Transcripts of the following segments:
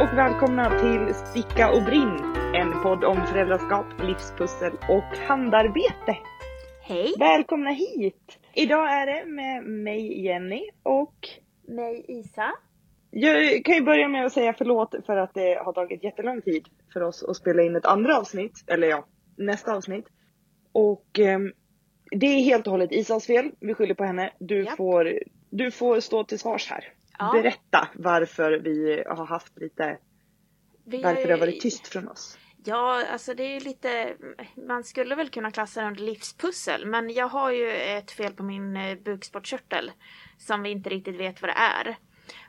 och välkomna till Sticka och brinn, en podd om föräldraskap, livspussel och handarbete. Hej! Välkomna hit! Idag är det med mig Jenny och Mig Isa. jag kan ju börja med att säga förlåt för att det har tagit jättelång tid för oss att spela in ett andra avsnitt, eller ja, nästa avsnitt. Och ehm, det är helt och hållet Isas fel, vi skyller på henne. Du, Japp. får, du får stå till svars här. Ja. Berätta varför vi har haft lite, Vi varför det har varit tyst från oss. Ja, alltså det är lite, man skulle väl kunna klassa det under livspussel, men jag har ju ett fel på min eh, bukspottkörtel som vi inte riktigt vet vad det är.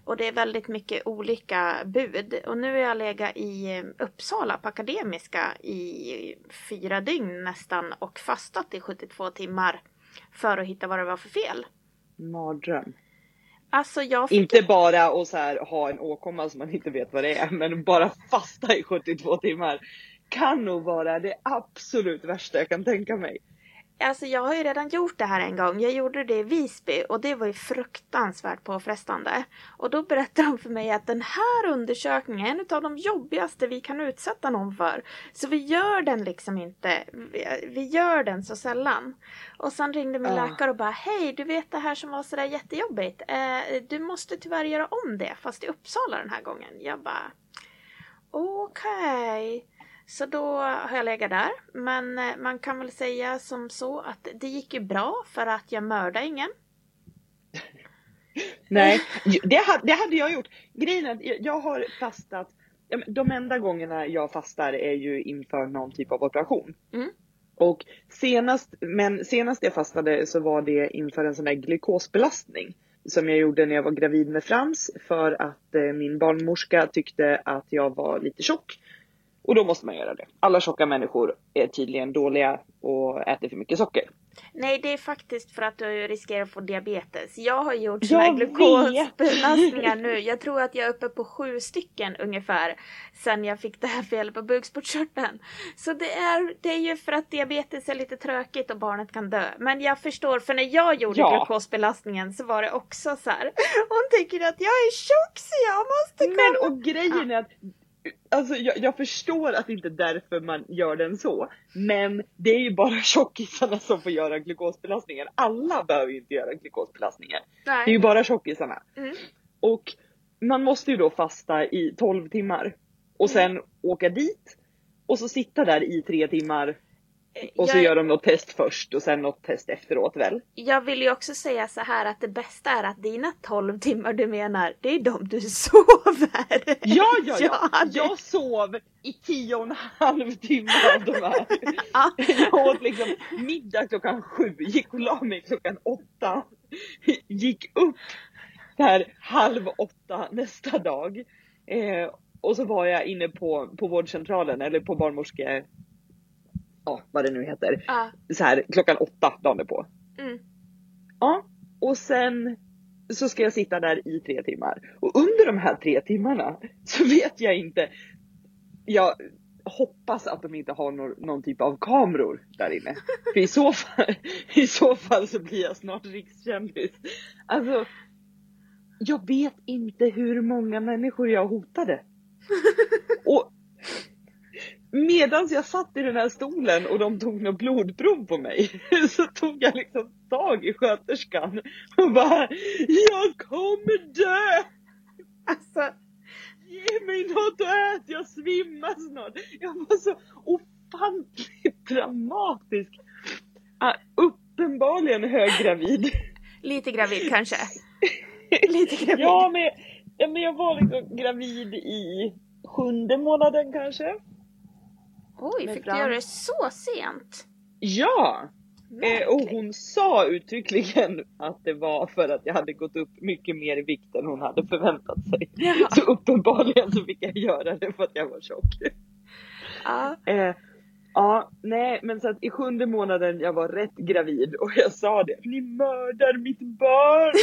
Och det är väldigt mycket olika bud. Och nu har jag legat i eh, Uppsala på Akademiska i fyra dygn nästan och fastat i 72 timmar för att hitta vad det var för fel. Mardröm. Alltså fick Inte bara att så här, ha en åkomma som man inte vet vad det är, men bara fasta i 72 timmar. Kan nog vara det absolut värsta jag kan tänka mig. Alltså jag har ju redan gjort det här en gång. Jag gjorde det i Visby och det var ju fruktansvärt påfrestande. Och då berättade de för mig att den här undersökningen är en av de jobbigaste vi kan utsätta någon för. Så vi gör den liksom inte, vi, gör den så sällan. Och sen ringde min Ah. läkare och bara Hej, du vet det här som var sådär jättejobbigt. Eh, du måste tyvärr göra om det, fast i Uppsala den här gången. Jag bara Okej. Så då har jag legat där. Men eh, man kan väl säga som så att det gick ju bra för att jag mördade ingen. Nej, det hade, det hade jag gjort. Grejen är jag- har fastat, de enda gångerna jag fastar är ju inför någon typ av operation. Mm. Och senast, men senast jag fastade så var det inför en sån där glukosbelastning. Som jag gjorde när jag var gravid med Frans för att eh, min barnmorska tyckte att jag var lite tjock. Och då måste man göra det. Alla tjocka människor är tydligen dåliga och äter för mycket socker. Nej, det är faktiskt för att du riskerar att få diabetes. Jag har gjort såna här glukosbelastningar nu. Jag tror att jag är uppe på sju stycken ungefär. Sen jag fick det här felet på bukspottkörteln. Så det är, det är ju för att diabetes är lite tråkigt och barnet kan dö. Men jag förstår, för när jag gjorde Ja. glukosbelastningen så var det också så här. Hon tycker att jag är tjock så jag måste komma. Men och grejen är att Alltså jag, jag förstår att det inte är därför man gör den så. Men det är ju bara tjockisarna som får göra glukosbelastningen. Alla behöver ju inte göra glukosbelastningen. Det är ju Nej. bara tjockisarna. Mm. Och man måste ju då fasta i 12 timmar. Och sen åka dit. Och så sitta där i tre timmar. Och så Jag- gör de något test först och sen något test efteråt väl? Jag vill ju också säga så här att det bästa är att dina 12 timmar du menar, det är de du sover. Ja, ja, ja! Jag sov i tio och en halv timme av de här. Ja. Jag åt liksom middag klockan sju, gick och la mig klockan åtta. Gick upp där halv åtta nästa dag. Eh, och så var jag inne på, på vårdcentralen eller på barnmorske... Ja, vad det nu heter. Ja. Så här klockan åtta dagen på. Mm. Ja, och sen så ska jag sitta där i tre timmar. Och under de här tre timmarna så vet jag inte. Jag hoppas att de inte har någon, någon typ av kameror där inne. För i så fall, i så fall så blir jag snart rikskändis. Alltså, jag vet inte hur många människor jag hotade. Och medans jag satt i den här stolen och de tog något blodprov på mig så tog jag liksom tag i sköterskan och bara Jag kommer dö! Alltså, Ge mig något att äta, jag svimmar snart. Jag var så ofantligt dramatisk. Ah, uppenbarligen höggravid. lite gravid kanske. Lite gravid. Ja men, ja, men jag var liksom gravid i sjunde månaden kanske. Oj, fick du göra det så sent? Ja! Eh, och hon sa uttryckligen att det var för att jag hade gått upp mycket mer i vikt än hon hade förväntat sig. Ja. Så uppenbarligen så fick jag göra det för att jag var tjock. Ja. Eh, ja, nej men så att i sjunde månaden jag var rätt gravid och jag sa det. Ni mördar mitt barn!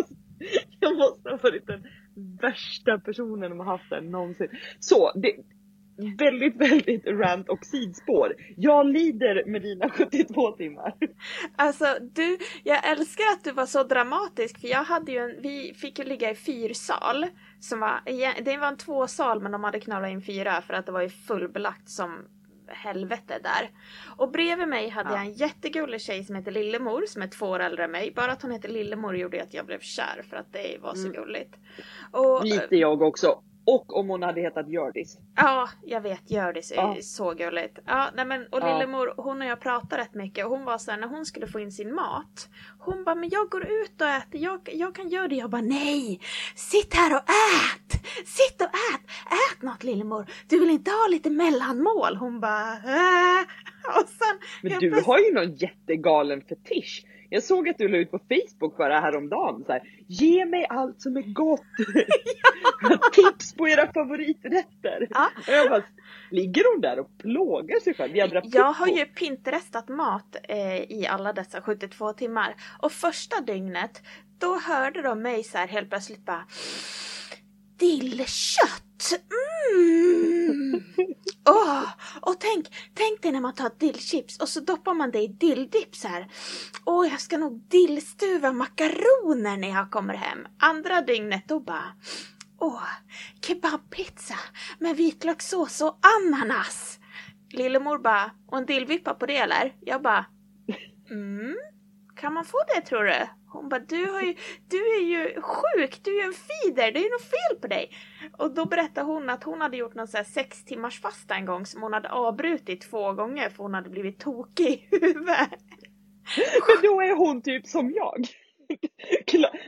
Jag måste ha varit den värsta personen de har haft där någonsin. Så, det, väldigt, väldigt rant och sidspår. Jag lider med dina 72 timmar. Alltså du, jag älskar att du var så dramatisk för jag hade ju en, vi fick ju ligga i fyrsal. Som var, det var en tvåsal men de hade knallat in fyra för att det var ju fullbelagt som helvete där. Och bredvid mig hade ja. jag en jättegullig tjej som heter Lillemor som är två år äldre än mig. Bara att hon heter Lillemor gjorde att jag blev kär för att det var så mm. gulligt. Och, Lite jag också. Och om hon hade hetat Hjördis. Ja, jag vet. Hjördis är ja. så gulligt. Ja, nej men, och Lillemor, hon och jag pratade rätt mycket och hon var så här, när hon skulle få in sin mat. Hon bara, men jag går ut och äter, jag, jag kan göra det. Jag bara, nej! Sitt här och ät! Sitt och ät! Ät något Lillemor! Du vill inte ha lite mellanmål? Hon bara, äh. Och sen, men du bara, har ju någon jättegalen fetisch. Jag såg att du la ut på Facebook bara häromdagen så här, Ge mig allt som är gott! Tips på era favoriträtter! Ja. Och jag bara, ligger hon där och plågar sig själv? Jädra jag har ju pinterestat mat eh, i alla dessa 72 timmar. Och första dygnet, då hörde de mig så här helt plötsligt bara Dillkött! Mm. Oh, och tänk, tänk dig när man tar dillchips och så doppar man det i dilldipp här. Åh, oh, jag ska nog dillstuva makaroner när jag kommer hem. Andra dygnet då bara Åh, oh, kebabpizza med vitlökssås och ananas. Lillemor bara, och en dillvippa på det eller? Jag bara, mm, kan man få det tror du? Hon bara, du, har ju, du är ju sjuk, du är ju en fider, det är ju något fel på dig. Och då berättade hon att hon hade gjort någon så här sex timmars fasta en gång som hon hade avbrutit två gånger för hon hade blivit tokig i huvudet. Men då är hon typ som jag.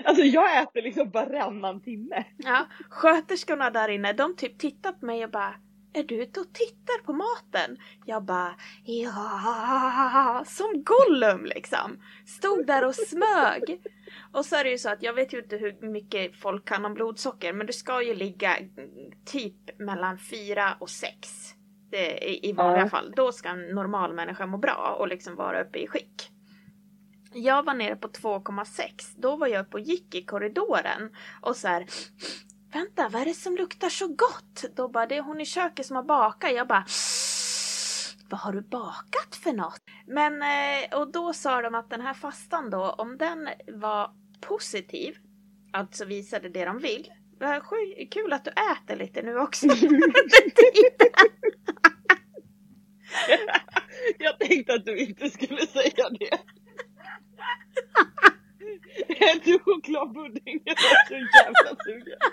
Alltså jag äter liksom varannan timme. Ja, sköterskorna där inne, de typ tittar på mig och bara är du ute och tittar på maten? Jag bara, ja, som Gollum liksom. Stod där och smög. Och så är det ju så att jag vet ju inte hur mycket folk kan om blodsocker, men du ska ju ligga typ mellan 4 och 6. I, i vanliga ja. fall. Då ska en normal människa må bra och liksom vara uppe i skick. Jag var nere på 2,6. Då var jag uppe och gick i korridoren och så här vänta, vad är det som luktar så gott? Då bara, det är hon i köket som har bakat. Jag bara, vad har du bakat för något? Men, eh, och då sa de att den här fastan då, om den var positiv, alltså visade det de vill. Kul att du äter lite nu också. Jag tänkte att du inte skulle säga det. Äter chokladpudding? Jag är så jävla sugen.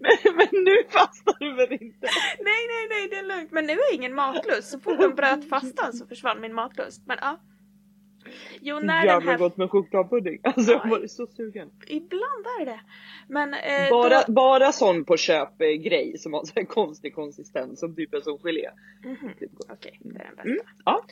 Men, men nu fastar du väl inte? Nej, nej, nej, det är lugnt. Men nu är ingen matlust. Så fort de bröt fastan så försvann min matlust. Men ja. Jo, när Jävla den här... gott med chokladpudding. Alltså jag var så sugen. Ibland är det Men eh, bara, då... bara sån på köp grej som har så här konstig konsistens som typ är som gelé. Mm -hmm. Okej, okay, det är den bästa. Mm. Ja.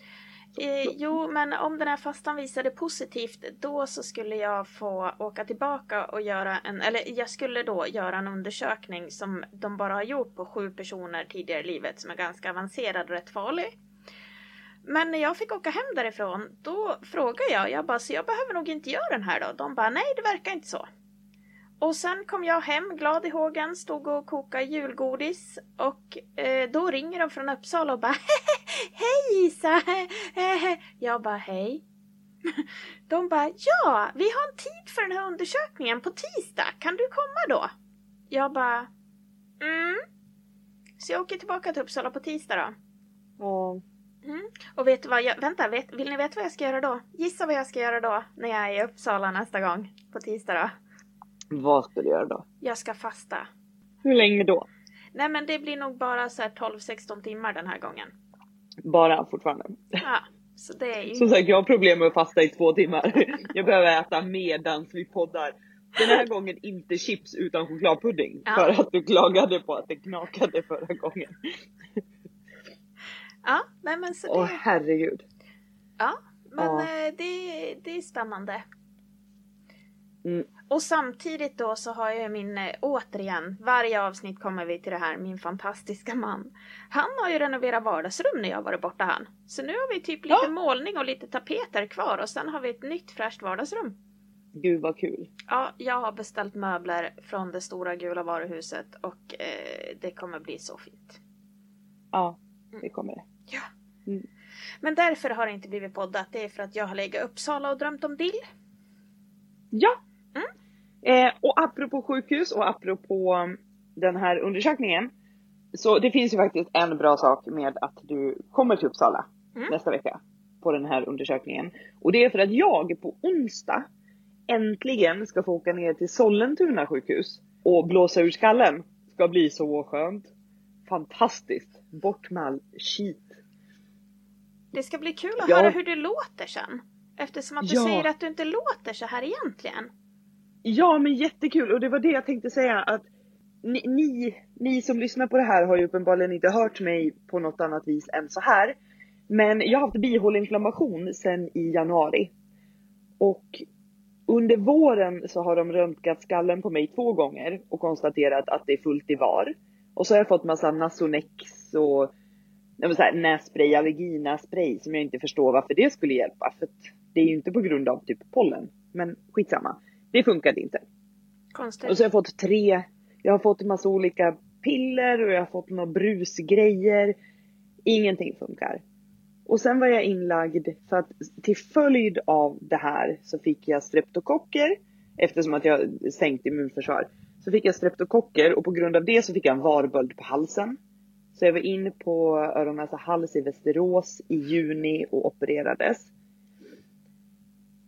Eh, jo, men om den här fastan visade positivt, då så skulle jag få åka tillbaka och göra en, eller jag skulle då göra en undersökning som de bara har gjort på sju personer tidigare i livet som är ganska avancerad och rätt farlig. Men när jag fick åka hem därifrån, då frågade jag, jag bara, så jag behöver nog inte göra den här då? De bara, nej det verkar inte så. Och sen kom jag hem glad i hågen, stod och kokade julgodis och eh, då ringer de från Uppsala och bara Hej Isa! Jag bara hej. De bara ja, vi har en tid för den här undersökningen på tisdag, kan du komma då? Jag bara mm. Så jag åker tillbaka till Uppsala på tisdag då. Ja. Mm. Och vet du vad, jag, vänta, vet, vill ni veta vad jag ska göra då? Gissa vad jag ska göra då när jag är i Uppsala nästa gång på tisdag då? Vad ska du göra då? Jag ska fasta. Hur länge då? Nej men det blir nog bara så 12-16 timmar den här gången. Bara fortfarande? Ja. Så det är ju... Som sagt, jag har problem med att fasta i två timmar. Jag behöver äta medans vi poddar. Den här gången inte chips utan chokladpudding. Ja. För att du klagade på att det knakade förra gången. Ja, nej men så det... Åh herregud. Ja, men ja. Eh, det, det är spännande. Mm. Och samtidigt då så har jag min, eh, återigen, varje avsnitt kommer vi till det här, min fantastiska man. Han har ju renoverat vardagsrum när jag varit borta han. Så nu har vi typ lite ja. målning och lite tapeter kvar och sen har vi ett nytt fräscht vardagsrum. Gud vad kul. Ja, jag har beställt möbler från det stora gula varuhuset och eh, det kommer bli så fint. Ja, det kommer det. Ja. Mm. Men därför har det inte blivit poddat. Det är för att jag har legat i Uppsala och drömt om dill. Ja. Eh, och apropå sjukhus och apropå um, den här undersökningen. Så det finns ju faktiskt en bra sak med att du kommer till Uppsala Mm. nästa vecka på den här undersökningen. Och det är för att jag på onsdag äntligen ska få åka ner till Sollentuna sjukhus och blåsa ur skallen. Ska bli så skönt. Fantastiskt. Bort med all skit. Det ska bli kul att Ja. höra hur du låter sen. Eftersom att du Ja. säger att du inte låter så här egentligen. Ja men jättekul och det var det jag tänkte säga att ni, ni, ni som lyssnar på det här har ju uppenbarligen inte hört mig på något annat vis än så här. Men jag har haft bihåleinflammation sedan i januari. Och under våren så har de röntgat skallen på mig två gånger och konstaterat att det är fullt i var. Och så har jag fått massa Nasonex och så här, nässpray, allerginässpray som jag inte förstår varför det skulle hjälpa. För att det är ju inte på grund av typ pollen. Men skitsamma. Det funkade inte. Konstigt. Och så har jag fått tre, jag har fått en massa olika piller och jag har fått några brusgrejer. Ingenting funkar. Och sen var jag inlagd för att till följd av det här så fick jag streptokocker eftersom att jag sänkt immunförsvar. Så fick jag streptokocker och på grund av det så fick jag en varböld på halsen. Så jag var in på öron, näsa, hals i Västerås i juni och opererades.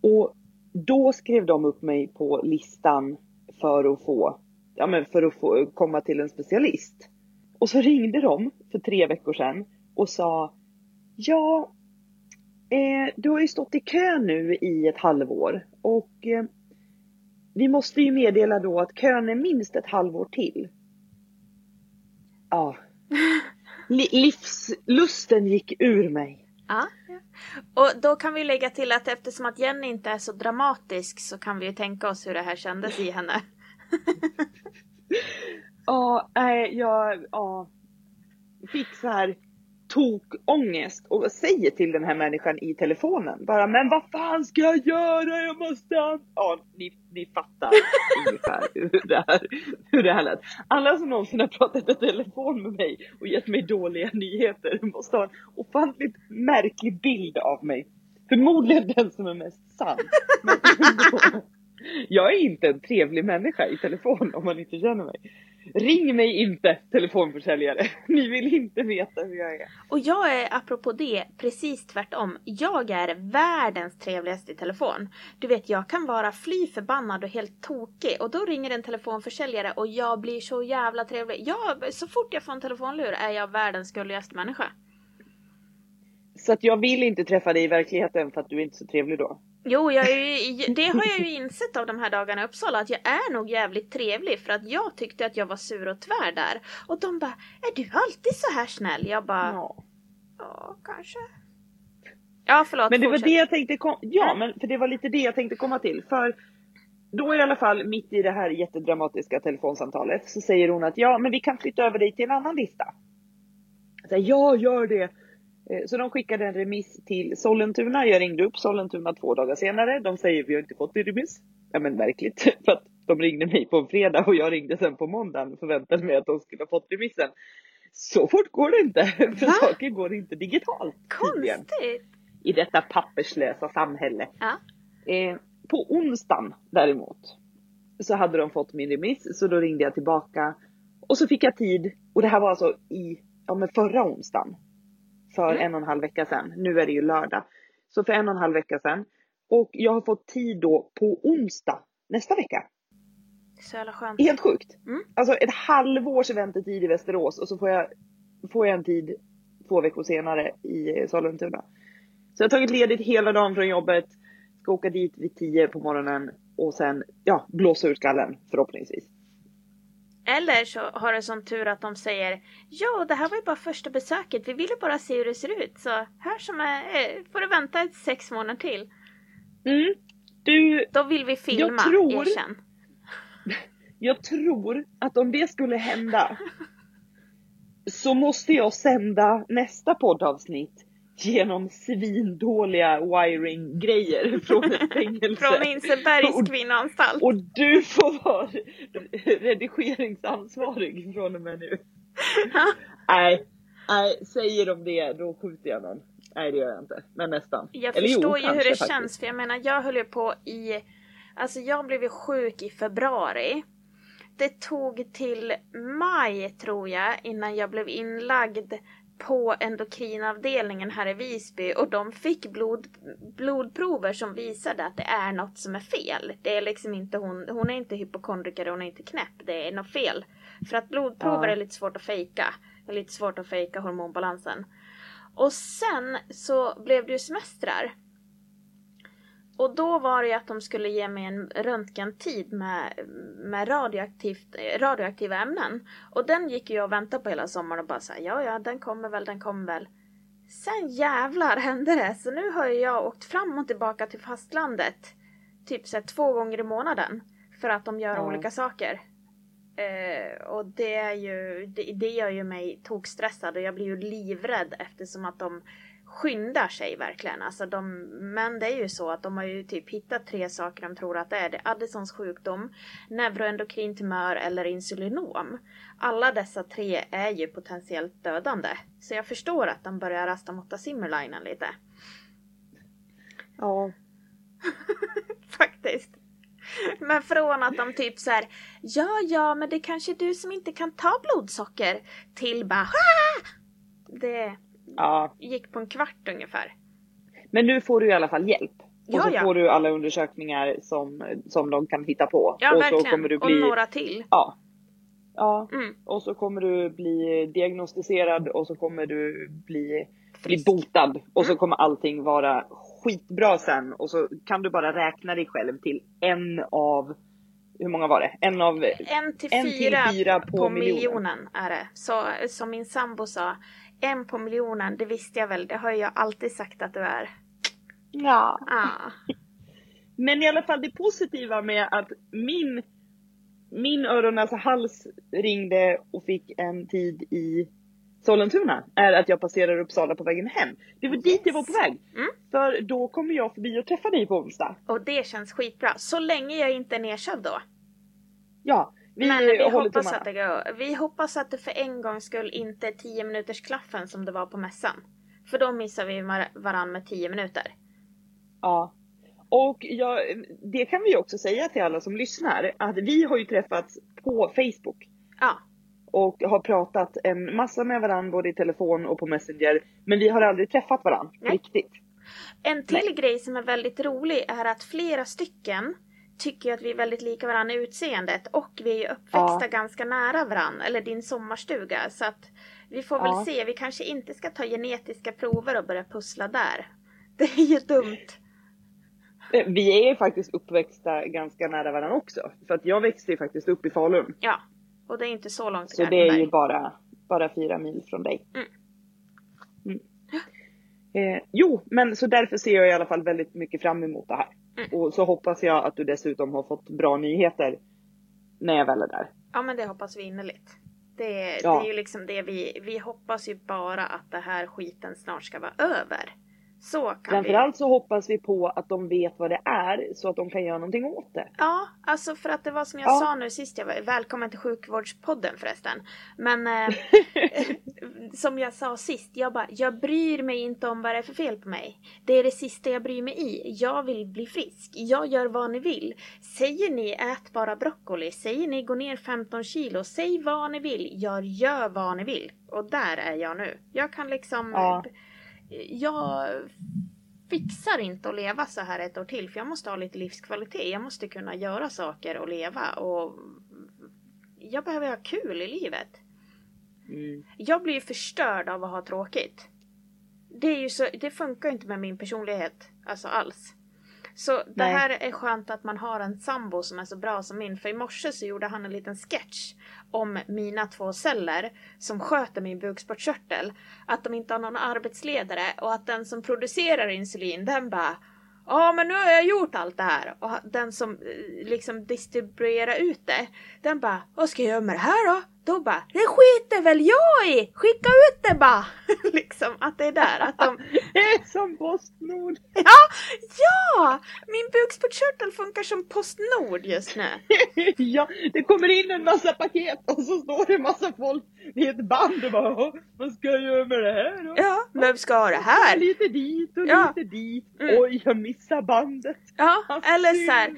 Och då skrev de upp mig på listan för att få, ja men för att få komma till en specialist. Och så ringde de för tre veckor sedan och sa Ja, eh, du har ju stått i kö nu i ett halvår och eh, vi måste ju meddela då att kön är minst ett halvår till. Ja. Li- livslusten gick ur mig. Ja. ja. Och då kan vi lägga till att eftersom att Jenny inte är så dramatisk så kan vi ju tänka oss hur det här kändes i henne. Ja, nej, jag ja, fick så här tokångest och säger till den här människan i telefonen bara men vad fan ska jag göra? Jag måste... an-" Ja, ni, ni fattar ungefär hur det, här, hur det här lät. Alla som någonsin har pratat i telefon med mig och gett mig dåliga nyheter måste ha en ofantligt märklig bild av mig. Förmodligen den som är mest sann. Men. Jag är inte en trevlig människa i telefon om man inte känner mig. Ring mig inte telefonförsäljare. Ni vill inte veta hur jag är. Och jag är apropå det precis tvärtom. Jag är världens trevligaste i telefon. Du vet, jag kan vara fly förbannad och helt tokig och då ringer en telefonförsäljare och jag blir så jävla trevlig. Jag, så fort jag får en telefonlur är jag världens gulligaste människa. Så att jag vill inte träffa dig i verkligheten för att du är inte så trevlig då. Jo, jag ju, det har jag ju insett av de här dagarna i Uppsala att jag är nog jävligt trevlig för att jag tyckte att jag var sur och tvär där. Och de bara, är du alltid så här snäll? Jag bara, ja, Ja. kanske. Ja, förlåt. Men det var fortsätt. det jag tänkte kom- Ja, Mm. men för det var lite det jag tänkte komma till. För då i alla fall mitt i det här jättedramatiska telefonsamtalet så säger hon att ja, men vi kan flytta över dig till en annan lista. Så här, ja, gör det. Eh, Så de skickade en remiss till Sollentuna. Jag ringde upp Sollentuna två dagar senare. De säger vi har inte fått din remiss. Ja men verkligt. För att de ringde mig på en fredag och jag ringde sen på måndagen och förväntade mig att de skulle ha fått remissen. Så fort går det inte. För Va? saker går inte digitalt. Konstigt. i detta papperslösa samhälle. Ja. Eh, på onsdagen däremot så hade de fått min remiss så då ringde jag tillbaka och så fick jag tid och det här var alltså i ja, men förra onsdagen. För Mm. en och en halv vecka sedan. Nu är det ju lördag. Så för en och en halv vecka sedan. Och jag har fått tid då på onsdag nästa vecka. Så jävla skönt. Helt sjukt. Mm. Alltså ett halvårs väntetid i Västerås och så får jag, får jag en tid två veckor senare i Sollentuna. Så jag har tagit ledigt hela dagen från jobbet, ska åka dit vid 10 på morgonen och sen ja, blåsa ur skallen förhoppningsvis. Eller så har du sån tur att de säger Ja, det här var ju bara första besöket. Vi ville bara se hur det ser ut. Så här som är, eh, får du vänta ett sex månader till. Mm. Du, Då vill vi filma, tror- erkänn. jag tror att om det skulle hända så måste jag sända nästa poddavsnitt genom svindåliga wiring-grejer från ett fängelse. Från Hinsebergs kvinnoanstalt. Och du får vara redigeringsansvarig från och med nu. nej, nej, säger de det då skjuter jag någon. Nej det gör jag inte, men nästan. Jag Eller förstår jo, ju hur det kanske, känns faktiskt. för jag menar jag höll ju på i Alltså jag blev ju sjuk i februari. Det tog till maj tror jag innan jag blev inlagd på endokrinavdelningen här i Visby och de fick blod, blodprover som visade att det är något som är fel. Det är liksom inte hon, hon är inte hypokondriker, hon är inte knäpp, det är något fel. För att blodprover Ja. är lite svårt att fejka. Det är lite svårt att fejka hormonbalansen. Och sen så blev det ju semestrar. Och då var det ju att de skulle ge mig en röntgentid med, med radioaktivt, radioaktiva ämnen. Och den gick jag och väntade på hela sommaren och bara såhär, ja ja den kommer väl, den kommer väl. Sen jävlar hände det, så nu har jag åkt fram och tillbaka till fastlandet. Typ så två gånger i månaden. För att de gör Ja. olika saker. Eh, och det, är ju, det, det gör ju mig tokstressad och jag blir ju livrädd eftersom att de skyndar sig verkligen. Alltså de, men det är ju så att de har ju typ hittat tre saker de tror att det är. Det är Addisons sjukdom, neuroendokrin tumör eller insulinom. Alla dessa tre är ju potentiellt dödande. Så jag förstår att de börjar rasta mot Simmerlinen lite. Ja, Faktiskt. Men från att de typ så här, ja ja men det kanske är du som inte kan ta blodsocker till bara "Ah!" Det ja. gick på en kvart ungefär. Men nu får du i alla fall hjälp. Ja, och så ja. får du alla undersökningar som, som de kan hitta på. Ja och så verkligen. kommer du bli... Och några till. Ja. Ja. Mm. Och så kommer du bli diagnostiserad och så kommer du bli, bli botad. Och så Mm. kommer allting vara skitbra sen. Och så kan du bara räkna dig själv till en av, hur många var det? En av, En till en till fyra, fyra på, på miljonen. miljonen är det. Så som min sambo sa, en på miljonen, det visste jag väl. Det har jag alltid sagt att du är. Ja. Ah. Men i alla fall det positiva med att min, min öron, näsa, hals ringde och fick en tid i Sollentuna är att jag passerar Uppsala på vägen hem. Det var dit jag var på väg. Mm. För då kommer jag förbi och träffa dig på onsdag. Och det känns skitbra. Så länge jag inte är nedkörd då. Ja, vi, Men vi hoppas tummarna. att det går. Vi hoppas att det för en gångs skull inte är 10 minuters klaffen som det var på mässan. För då missar vi varann med 10 minuter. Ja. Och jag, det kan vi också säga till alla som lyssnar att vi har ju träffats på Facebook. Ja, och har pratat en massa med varandra både i telefon och på Messenger. Men vi har aldrig träffat varandra Nej. riktigt. En till grej som är väldigt rolig är att flera stycken tycker att vi är väldigt lika varandra i utseendet och vi är ju uppväxta Ja. ganska nära varandra, eller din sommarstuga. Så att vi får väl Ja. se, vi kanske inte ska ta genetiska prover och börja pussla där. Det är ju dumt. Eh, Vi är faktiskt uppväxta ganska nära varandra också. För att jag växte ju faktiskt upp i Falun. Ja, och det är inte så långt till Så det är ju bara, bara fyra mil från dig. Mm. Mm. Eh, jo, men så därför ser jag i alla fall väldigt mycket fram emot det här. Mm. Och så hoppas jag att du dessutom har fått bra nyheter när jag väl är där. Ja men det hoppas vi innerligt. Det, Ja. det är ju liksom det vi, vi hoppas ju bara att det här skiten snart ska vara över. Så kan vi. Framförallt så hoppas vi på att de vet vad det är så att de kan göra någonting åt det. Ja, alltså för att det var som jag Ja. sa nu sist jag var välkommen till sjukvårdspodden förresten. Men eh, som jag sa sist, jag bara, jag bryr mig inte om vad det är för fel på mig. Det är det sista jag bryr mig i. Jag vill bli frisk. Jag gör vad ni vill. Säger ni ät bara broccoli, säger ni gå ner 15 kilo, säg vad ni vill. Jag gör vad ni vill. Och där är jag nu. Jag kan liksom Ja. Jag fixar inte att leva så här ett år till för jag måste ha lite livskvalitet. Jag måste kunna göra saker och leva och jag behöver ha kul i livet. Mm. Jag blir ju förstörd av att ha tråkigt. Det, är ju så, det funkar inte med min personlighet, alltså alls. Så det Nej. här är skönt att man har en sambo som är så bra som min. För i morse så gjorde han en liten sketch om mina två celler som sköter min bukspottkörtel. Att de inte har någon arbetsledare och att den som producerar insulin den bara Ja men nu har jag gjort allt det här. Och den som eh, liksom distribuerar ut det. Den bara Vad ska jag göra med det här då? Då bara, det skiter väl jag i! Skicka ut det bara! liksom att det är där att de... Det är som Postnord! Ja! Ja! Min bukspottkörtel funkar som Postnord just nu. ja, det kommer in en massa paket och så står det en massa folk i ett band och bara "Åh, vad ska jag göra med det här då? Ja, vem ska ha det här? Lite dit och Ja. lite dit. Mm. Oj, jag missar bandet. Ja, Vad eller så här,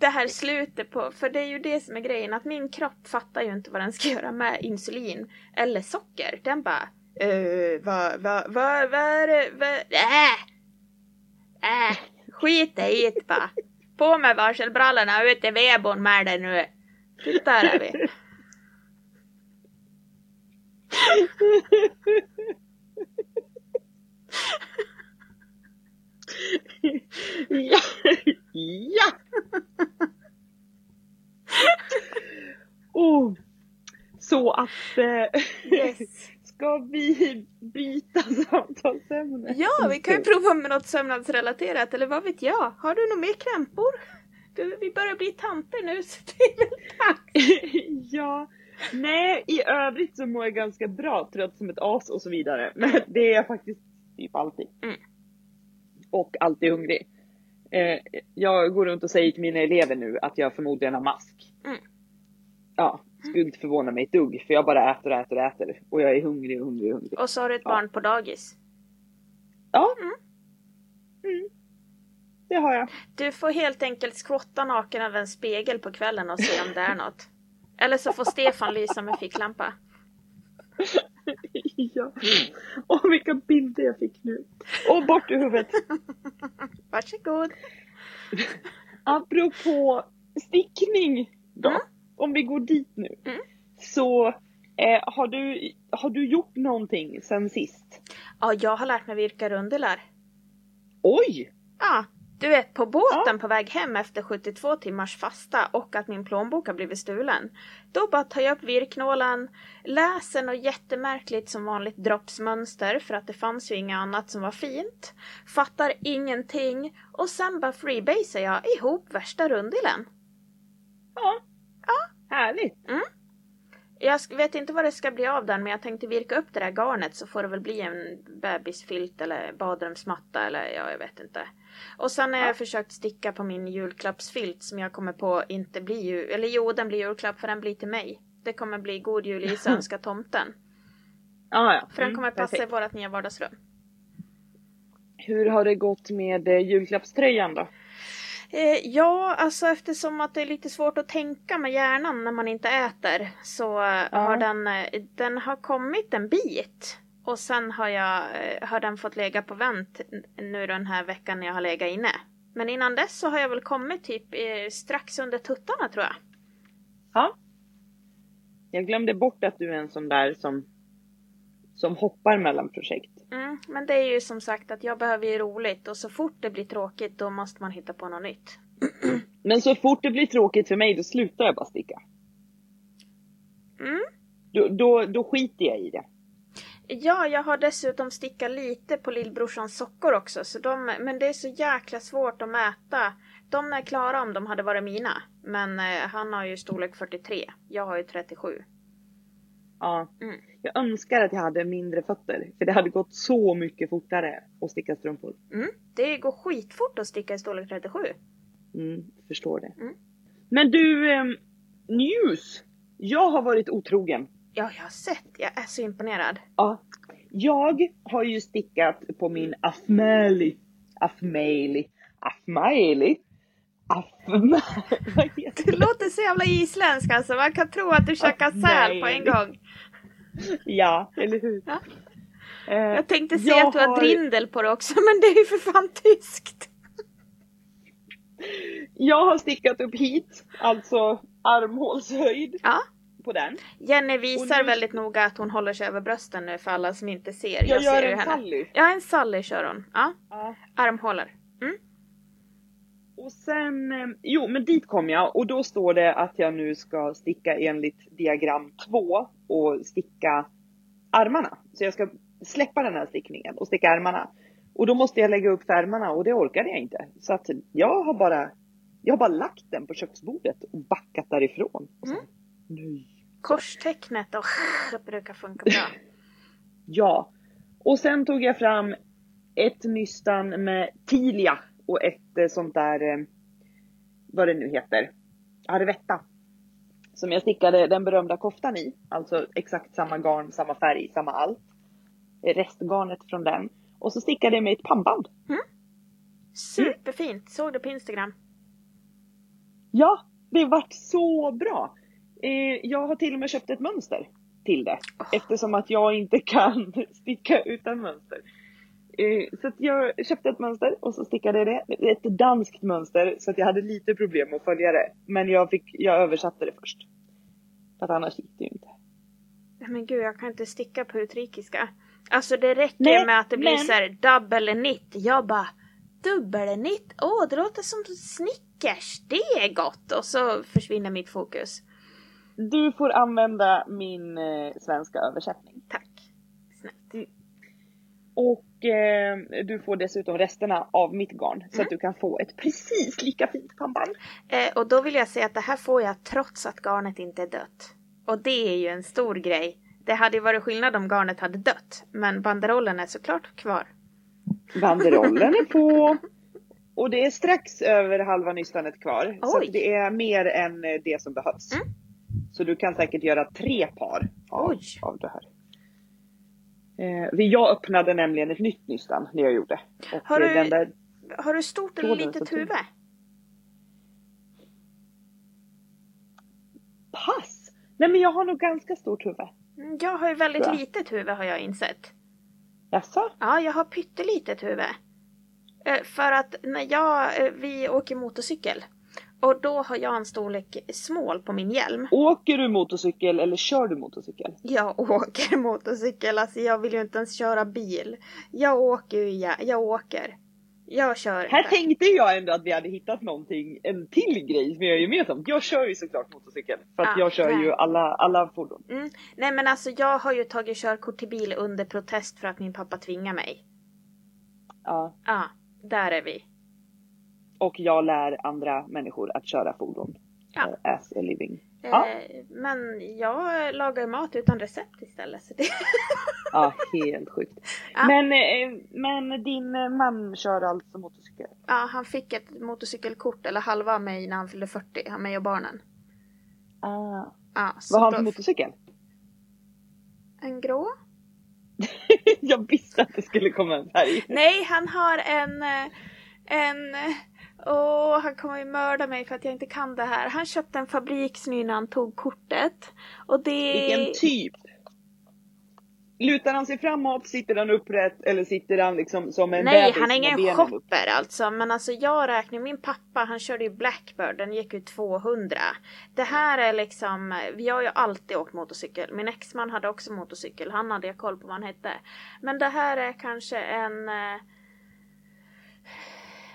det här slutet på, för det är ju det som är grejen, att min kropp fattar ju inte vad den ska göra med insulin eller socker. Den bara, eh, vad, vad, vad, vad är det, vad, äh, äh, skit i det bara. På med varselbrallorna ut i vedboden med dig nu. Titta här är vi. ja. ja. oh. Så att, eh, Yes. ska vi byta samtalsämne? Ja, vi kan ju prova med något sömnadsrelaterat, eller vad vet jag? Har du några mer krämpor? Du, vi börjar bli tanter nu så det är väl dags. ja. Nej, i övrigt så mår jag ganska bra, trött som ett as och så vidare. Men det är jag faktiskt typ alltid. Mm. Och alltid hungrig. Eh, jag går runt och säger till mina elever nu att jag förmodligen har mask. Mm. Ja, skulle inte förvåna mig ett dugg för jag bara äter och äter och äter. Och jag är hungrig och hungrig och hungrig. Och så har du ett Ja. barn på dagis. Ja. Mm. Mm. Det har jag. Du får helt enkelt skvotta naken över en spegel på kvällen och se om det är något. Eller så får Stefan lysa med ficklampa. Ja. Åh vilka bilder jag fick nu. Och bort ur huvudet. Varsågod. Apropå stickning då. Mm. Om vi går dit nu. Mm. Så eh, har, du, har du gjort någonting sen sist? Ja, jag har lärt mig virka rundlar. Oj! Ja, du vet på båten på väg hem efter 72 timmars fasta och att min plånbok har blivit stulen. Då bara tar jag upp virknålen, läser något jättemärkligt som vanligt droppsmönster för att det fanns ju inget annat som var fint. Fattar ingenting och sen bara freebasar jag ihop värsta rundilen. Ja. ja. Härligt. Jag vet inte vad det ska bli av den men jag tänkte virka upp det där garnet så får det väl bli en bebisfilt eller badrumsmatta eller ja, jag vet inte. Och sen har Ja. jag försökt sticka på min julklappsfilt som jag kommer på inte blir ju, eller jo den blir julklapp för den blir till mig. Det kommer bli God Jul Isa önskar tomten. Ah, ja. För den Mm, kommer passa i vårt nya vardagsrum. Hur har det gått med eh, julklappströjan då? Eh, ja, alltså eftersom att det är lite svårt att tänka med hjärnan när man inte äter så Ja. har den, eh, den har kommit en bit. Och sen har, jag, eh, har den fått lägga på vänt nu den här veckan när jag har legat inne. Men innan dess så har jag väl kommit typ eh, strax under tuttarna tror jag. Ja. Jag glömde bort att du är en sån där som, som hoppar mellan projekt. Mm, men det är ju som sagt att jag behöver ju roligt och så fort det blir tråkigt då måste man hitta på något nytt. Men så fort det blir tråkigt för mig då slutar jag bara sticka. Mm. Då, då, då skiter jag i det. Ja, jag har dessutom stickat lite på lillbrorsans sockor också, så de, men det är så jäkla svårt att mäta. De är klara om de hade varit mina, men eh, han har ju storlek 43. Jag har ju 37. Ja. Mm. Jag önskar att jag hade mindre fötter. För det hade gått så mycket fortare att sticka strumpor. Mm. Det går skitfort att sticka i storlek 37. Mm, förstår det. Mm. Men du, ehm, news! Jag har varit otrogen. Ja, jag har sett. Jag är så imponerad. Ja. Jag har ju stickat på min Afmeli. Afmeli. Afmaeli. Afma... Det låter så jävla isländskt alltså. Man kan tro att du käkar säl på en gång. Ja, eller hur? Ja. Eh, Jag tänkte se jag att du har drindel på det också, men det är ju för fan tyskt. Jag har stickat upp hit, alltså armhålshöjd Ja. på den. Jenny visar nu- väldigt noga att hon håller sig över brösten nu för alla som inte ser. Jag, ser gör ju en henne. Sally. Ja, en Sally kör hon. Ja, Ja. armhålor. Mm. Och sen, eh, jo men dit kom jag och då står det att jag nu ska sticka enligt diagram 2 och sticka armarna. Så jag ska släppa den här stickningen och sticka armarna. Och då måste jag lägga upp ärmarna och det orkade jag inte. Så att jag har bara, jag har bara lagt den på köksbordet och backat därifrån. Och så, Mm. nej. Korstecknet och brukar funka bra. Ja. Och sen tog jag fram ett nystan med tilia och ett eh, sånt där, eh, vad det nu heter, arvetta. Som jag stickade den berömda koftan i. Alltså exakt samma garn, samma färg, samma allt. Restgarnet från den. Och så stickade jag med ett pannband. Superfint! Såg du på Instagram? Ja, det vart så bra. Eh, jag har till och med köpt ett mönster till det. Eftersom att jag inte kan sticka utan mönster. Eh, så att jag köpte ett mönster och så stickade jag det. Ett danskt mönster så att jag hade lite problem att följa det. Men jag, fick, jag översatte det först. För att annars gick det ju inte. Men gud, jag kan inte sticka på utrikiska. Alltså det räcker Nej, med att det blir men- så här double knit. Jag bara dubbelnitt, åh det låter som Snickers, det är gott! Och så försvinner mitt fokus. Du får använda min eh, svenska översättning. Tack. Snällt. Och eh, du får dessutom resterna av mitt garn. Så att du kan få ett precis lika fint pannband. Eh, och då vill jag säga att det här får jag trots att garnet inte är dött. Och det är ju en stor grej. Det hade ju varit skillnad om garnet hade dött. Men banderollen är såklart kvar. Banderollen är på. Och det är strax över halva nystanet kvar. Så Oj. att det är mer än eh, det som behövs. Mm. Så du kan säkert göra tre par av, Oj. av det här. Eh, jag öppnade nämligen ett nytt nystan när jag gjorde. Och Har eh, du- den där, Har du stort eller litet huvud? pass! Nej men jag har nog ganska stort huvud. Mm, Jag har ju väldigt litet huvud har jag insett. Jaså? Ja, jag har pyttelitet huvud. Eh, För att när jag, eh, vi åker motorcykel. Och då har jag en storlek small på min hjälm. Åker du motorcykel eller kör du motorcykel? Jag åker motorcykel, alltså jag vill ju inte ens köra bil. Jag åker ju, ja, jag åker. Jag kör Här inte. tänkte jag ändå att vi hade hittat någonting, en till grej som vi har gemensamt. Jag kör ju såklart motorcykel. För att Ah, jag kör ju nej. alla, alla fordon. Mm. Nej men alltså jag har ju tagit körkort till bil under protest för att min pappa tvingar mig. Ja. Ja, där är vi. Och jag lär andra människor att köra fordon. Ja. eh, As a living. Ja. Eh, men jag lagar mat utan recept istället. Så det... Ja, helt sjukt. Ja. Men, eh, men din eh, man kör alltså motorcykel? ja, han fick ett motorcykelkort, eller halva av mig när han fyllde 40, han mig och barnen. Ah. Ja, Vad har han för motorcykel? En grå? jag visste att det skulle komma en färg. Nej, han har en... En... eh, Åh, han kommer ju mörda mig för att jag inte kan det här. Han köpte en fabriksny när han tog kortet. Och det... Vilken typ? Lutar han sig framåt? Sitter han upprätt? Eller sitter han liksom som en Nej, han är ingen shopper alltså. Men alltså jag räknar, min pappa han körde ju Blackbird, den gick ju 200. Det här är liksom, vi har ju alltid åkt motorcykel. Min exman hade också motorcykel, han hade jag koll på vad han hette. Men det här är kanske en...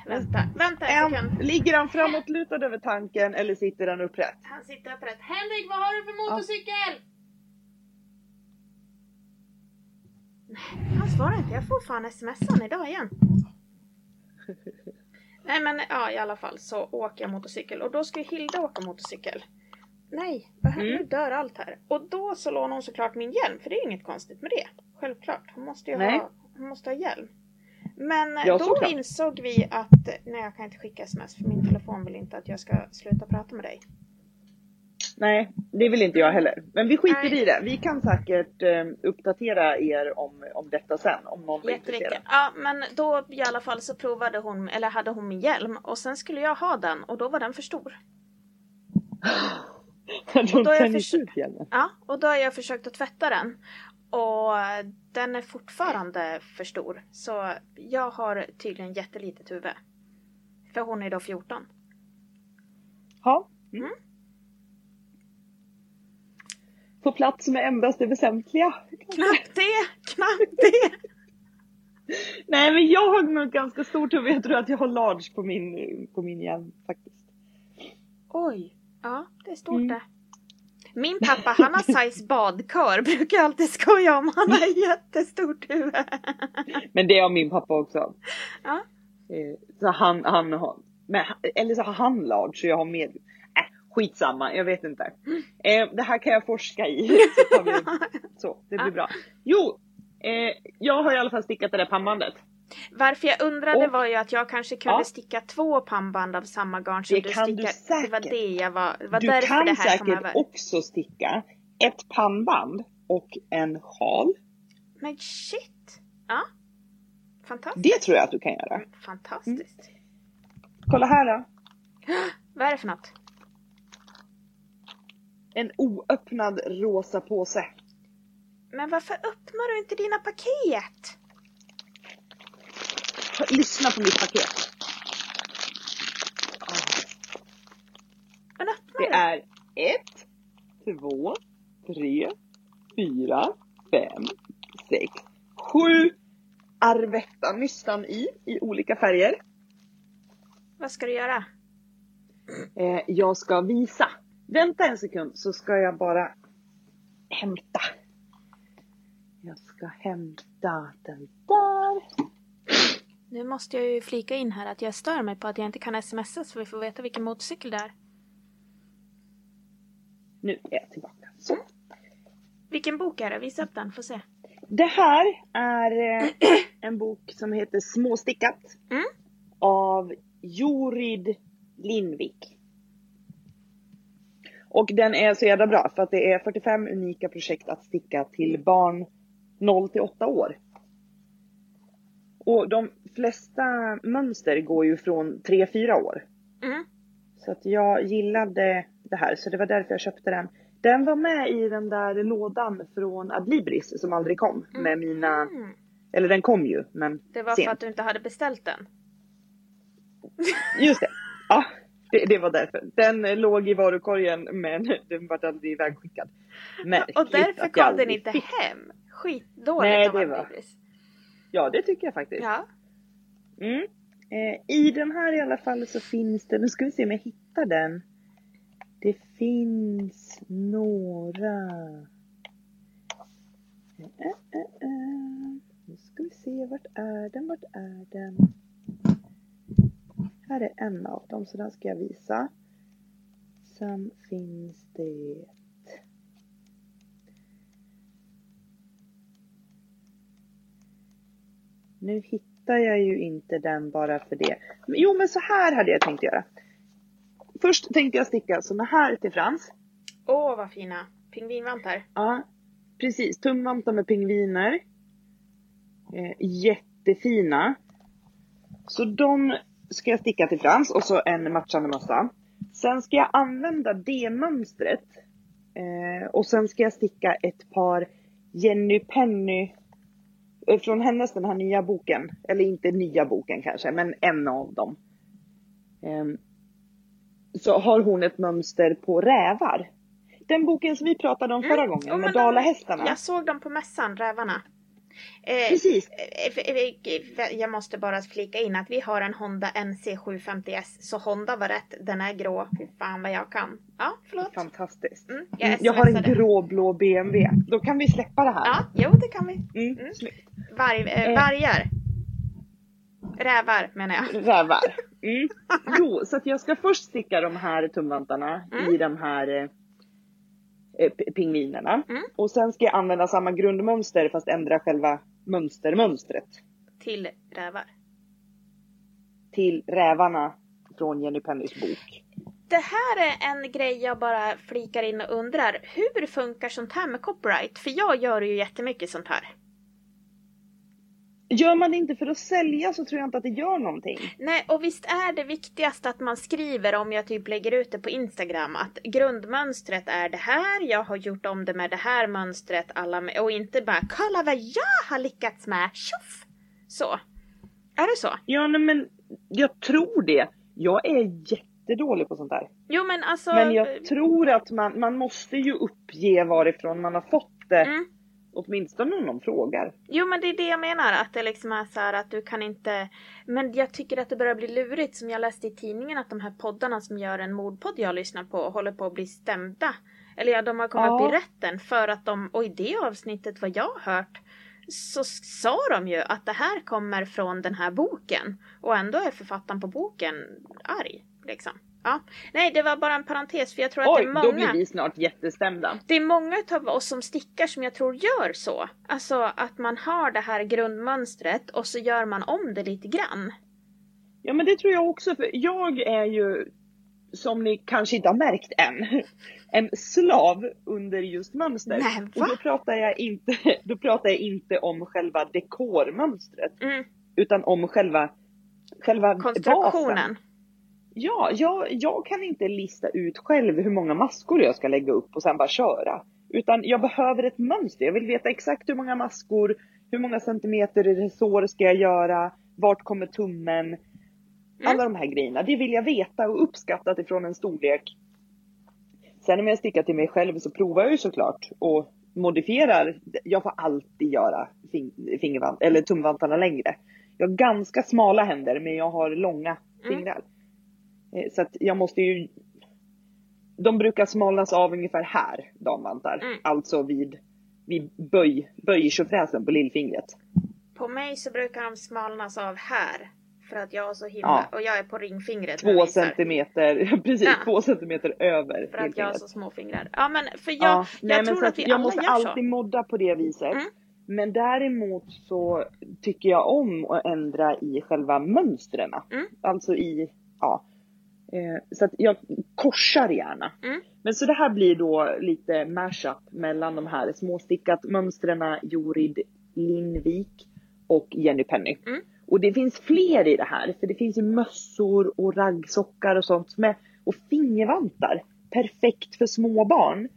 Vänta, vänta en sekund. Ligger han framåtlutad över tanken eller sitter han upprätt? Han sitter upprätt. Henrik, vad har du för motorcykel? Nej, han svarar inte. Jag får fan smsan idag igen. Nej men ja i alla fall så åker jag motorcykel och då ska ju Hilda åka motorcykel. Nej, vad händer? Mm. nu dör allt här. Och då så lånar hon såklart min hjälm för det är inget konstigt med det. Självklart, hon måste ju Nej. ha, hon måste ha hjälm. Men Ja, då såklart. insåg vi att, nej jag kan inte skicka sms för min telefon vill inte att jag ska sluta prata med dig. Nej, det vill inte jag heller. Men vi skiter Nej. i det. Vi kan säkert eh, uppdatera er om, om detta sen. Om någon Jättemycket. intresserad. Ja, men då i alla fall så provade hon, eller hade hon min hjälm och sen skulle jag ha den och då var den för stor. De då har jag försökt-. Ja, och då har jag försökt att tvätta den. Och den är fortfarande för stor. Så jag har tydligen jättelitet huvud. För hon är då 14. Ja. Mm. På plats med endast det väsentliga. Knappt det! Knappt det! Nej men jag har nog ganska stort huvud. Jag tror att jag har large på min, på min hjälm faktiskt. Oj! Ja, det är stort Mm. det. Min pappa han har size badkar, brukar jag alltid skoja om. Han har jättestort huvud. Men det har min pappa också. Ja. Eh, Så han, han har, men, eller så har han large så jag har med. Äh, Skitsamma, jag vet inte. Eh, det här kan jag forska i. Så, vi, så det blir bra. Jo, eh, jag har i alla fall stickat det där pannbandet. Varför jag undrade Och- var ju att jag kanske kunde Ja. sticka två pannband av samma garn som Det du kan du stickar. det var säkert. det jag var, det var Du därför kan det här kom säkert över. också sticka ett pannband och en sjal. Men shit! Ja. Fantastiskt. Det tror jag att du kan göra. Fantastiskt. Kolla här då. Vad är det för något? En oöppnad rosa påse. Men varför öppnar du inte dina paket? Lyssna på mitt paket. Men öppna Det är ett, två, tre, fyra, fem, sex, sju Arvetta nystan i, i olika färger. Vad ska du göra? Eh, jag ska visa. Vänta en sekund så ska jag bara hämta. Jag ska hämta den där. Nu måste jag ju flika in här att jag stör mig på att jag inte kan smsa så vi får veta vilken motorcykel det är. Nu är jag tillbaka. Så. Vilken bok är det? Visa upp den, får se. Det här är eh, en bok som heter Småstickat. Mm. Av Jorid Lindvik. Och den är så jävla bra för att det är 45 unika projekt att sticka till barn 0 till 8 år. Och de flesta mönster går ju från 3-4 år. Mm. Så att jag gillade det här så det var därför jag köpte den. Den var med i den där lådan från Adlibris som aldrig kom med mina, Mm. eller den kom ju men Det var sent. för att du inte hade beställt den. Just det. Ja, det, det var därför. Den låg i varukorgen men den var aldrig ivägskickad. Märkligt Och därför kom den inte fick. hem. Skitdåligt Nej, av det var- Adlibris. Ja, det tycker jag faktiskt. Ja. Mm. Eh, I den här i alla fall så finns det, nu ska vi se om jag hittar den. Det finns några. Eh, eh, eh, eh. Nu ska vi se, vart är den, vart är den? Här är en av dem, så den ska jag visa. Sen finns det Nu hittar jag ju inte den bara för det. Jo men så här hade jag tänkt göra. Först tänkte jag sticka såna här till Frans. Åh, vad fina. Pingvinvantar. Ja, precis. Tumvantar med pingviner. Eh, jättefina. Så de ska jag sticka till Frans och så en matchande mössa. Sen ska jag använda det mönstret. Eh, och sen ska jag sticka ett par Jenny Penny från hennes den här nya boken. Eller inte nya boken kanske, men en av dem. Ehm, så har hon ett mönster på rävar. Den boken som vi pratade om förra gången Jo, med dalahästarna. Jag såg dem på mässan, rävarna. Eh, Precis. eh, eh, Jag måste bara flika in att vi har en Honda NC750S. Så Honda var rätt, den är grå. Fy fan vad jag kan. Ja, förlåt. Fantastiskt. Mm, Mm, jag jag har en gråblå BMW. Då kan vi släppa det här. Ja, jo det kan vi. Mm, Mm. Varg, eh, vargar. Rävar menar jag. Rävar. Mm. Jo, så att jag ska först sticka de här tumvantarna Mm. i de här eh, eh, p- pingvinerna. Mm. Och sen ska jag använda samma grundmönster fast ändra själva mönstermönstret Till rävar. till rävarna från Jenny Pennys bok. Det här är en grej jag bara flikar in och undrar. Hur funkar sånt här med copyright? För jag gör ju jättemycket sånt här. Gör man det inte för att sälja så tror jag inte att det gör någonting. Nej, och visst är det viktigast att man skriver om jag typ lägger ut det på Instagram att grundmönstret är det här, jag har gjort om det med det här mönstret, alla med, och inte bara kolla vad jag har lyckats med, tjoff! Så. Är det så? Ja, nej, men jag tror det. Jag är jättedålig på sånt där. Jo men alltså... Men jag tror att man, man måste ju uppge varifrån man har fått det. Mm. Åtminstone om någon frågar. Jo men det är det jag menar, att det liksom är så här att du kan inte... Men jag tycker att det börjar bli lurigt, som jag läste i tidningen, att de här poddarna som gör en mordpodd jag lyssnar på håller på att bli stämda. Eller ja, de har kommit Ja. upp i rätten för att de, och i det avsnittet vad jag har hört, så sa de ju att det här kommer från den här boken. Och ändå är författaren på boken arg, liksom. Ja. Nej, det var bara en parentes för jag tror att Oj, det är då blir många. vi snart jättestämda. Det är många av oss som stickar som jag tror gör så. Alltså att man har det här grundmönstret och så gör man om det lite grann. Ja men det tror jag också för jag är ju som ni kanske inte har märkt än, en slav under just mönster. Nej, och då pratar, jag inte, då pratar jag inte om själva dekormönstret Mm. utan om själva, själva basen. Ja, jag, jag kan inte lista ut själv hur många maskor jag ska lägga upp och sen bara köra. Utan jag behöver ett mönster. Jag vill veta exakt hur många maskor, hur många centimeter resår ska jag göra, vart kommer tummen. Alla de här grejerna. Det vill jag veta och uppskattat ifrån en storlek. Sen om jag stickar till mig själv så provar jag ju såklart och modifierar. Jag får alltid göra fing- fingervant eller tumvantarna längre. Jag har ganska smala händer men jag har långa Mm. fingrar. Eh, Så att jag måste ju De brukar smalnas av ungefär här, damvantar. Mm. Alltså vid, vid böj, böjtjofräsen på lillfingret. På mig så brukar de smalnas av här. För att jag har så himla... Ja. Och jag är på ringfingret. Två centimeter, precis, Ja. två centimeter över För att jag har så små fingrar. Ja men för jag, Ja, jag nej, tror så att vi jag alla måste gör alltid så. modda på det viset. Mm. Men däremot så tycker jag om att ändra i själva mönstren. Mm. Alltså i, ja. Eh, så att jag korsar gärna. Mm. Men så det här blir då lite mashup mellan de här småstickat mönstren Jorid Lindvik och Jenny Penny. Mm. Och det finns fler i det här, för det finns ju mössor och raggsockar och sånt med, och fingervantar. Perfekt för små barn.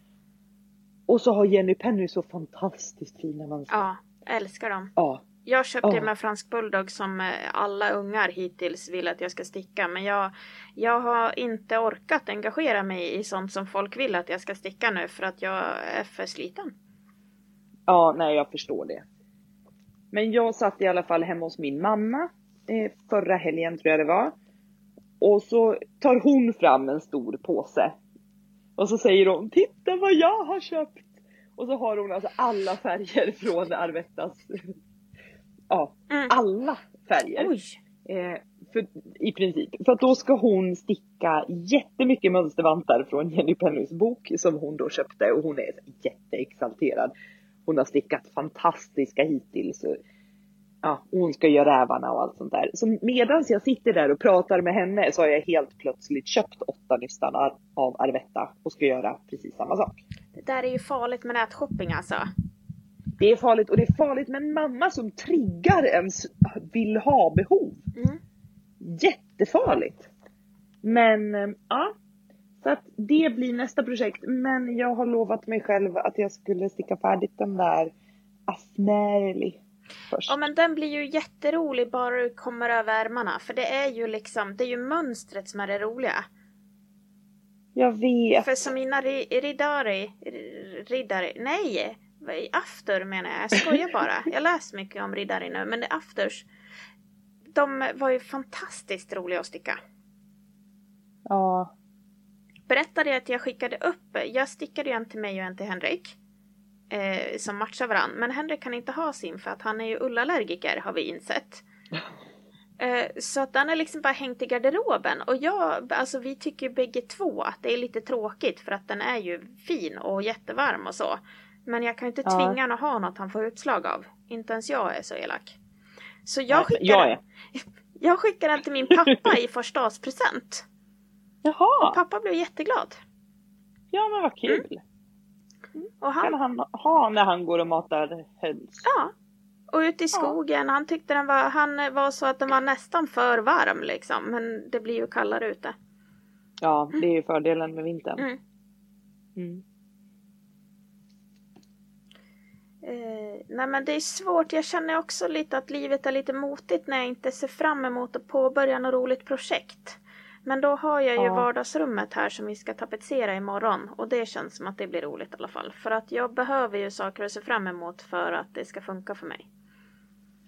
Och så har Jenny Penny så fantastiskt fina mönster. Ja, älskar dem. Ja. Jag köpte Ja. med fransk bulldog som eh, alla ungar hittills vill att jag ska sticka. Men jag, jag har inte orkat engagera mig i sånt som folk vill att jag ska sticka nu för att jag är för sliten. Ja, nej jag förstår det. Men jag satt i alla fall hemma hos min mamma eh, förra helgen tror jag det var. Och så tar hon fram en stor påse. Och så säger hon, titta vad jag har köpt! Och så har hon alltså alla färger från Arvettas. Ja, Mm. alla färger. Eh, för, I princip. För att då ska hon sticka jättemycket mönstervantar från Jenny Pennys bok som hon då köpte och hon är jätteexalterad. Hon har stickat fantastiska hittills. Och, ja, och hon ska göra rävarna och allt sånt där. Så medan jag sitter där och pratar med henne så har jag helt plötsligt köpt åtta nystan av Arvetta och ska göra precis samma sak. Det där är ju farligt med nätshopping alltså. Det är farligt och det är farligt med en mamma som triggar ens vill ha behov. Mm. Jättefarligt. Men eh, ja, så att det blir nästa projekt. Men jag har lovat mig själv att jag skulle sticka färdigt den där Asmärli först. Ja men den blir ju jätterolig bara du kommer över ärmarna. För det är ju liksom, det är ju mönstret som är det roliga. Jag vet. För som mina ri- riddari, riddari, nej! After menar jag, jag skojar bara. Jag läser mycket om riddari nu, men afters. De var ju fantastiskt roliga att sticka. Ja, Berättade jag att jag skickade upp, jag stickade ju en till mig och en till Henrik. Eh, som matchar varandra. Men Henrik kan inte ha sin för att han är ju ullallergiker har vi insett. Eh, så att den är liksom bara hängt i garderoben. Och jag, alltså vi tycker ju bägge två att det är lite tråkigt för att den är ju fin och jättevarm och så. Men jag kan ju inte Ja. tvinga honom att ha något han får utslag av. Inte ens jag är så elak. Så jag skickar, jag är. jag skickar den till min pappa i förstadspresent. Jaha, Pappa blev jätteglad. ja men vad kul. Och han, Kan han ha när han går och matar höns? Ja. Och ute i skogen, han tyckte den var, han var så att den var nästan för varm liksom. Men det blir ju kallare ute. Ja, det är ju fördelen med vintern. Mm. Mm. Eh, nej men det är svårt, jag känner också lite att livet är lite motigt när jag inte ser fram emot att påbörja något roligt projekt. Men då har jag ju Ja. vardagsrummet här som vi ska tapetsera imorgon och det känns som att det blir roligt i alla fall. För att jag behöver ju saker att se fram emot för att det ska funka för mig.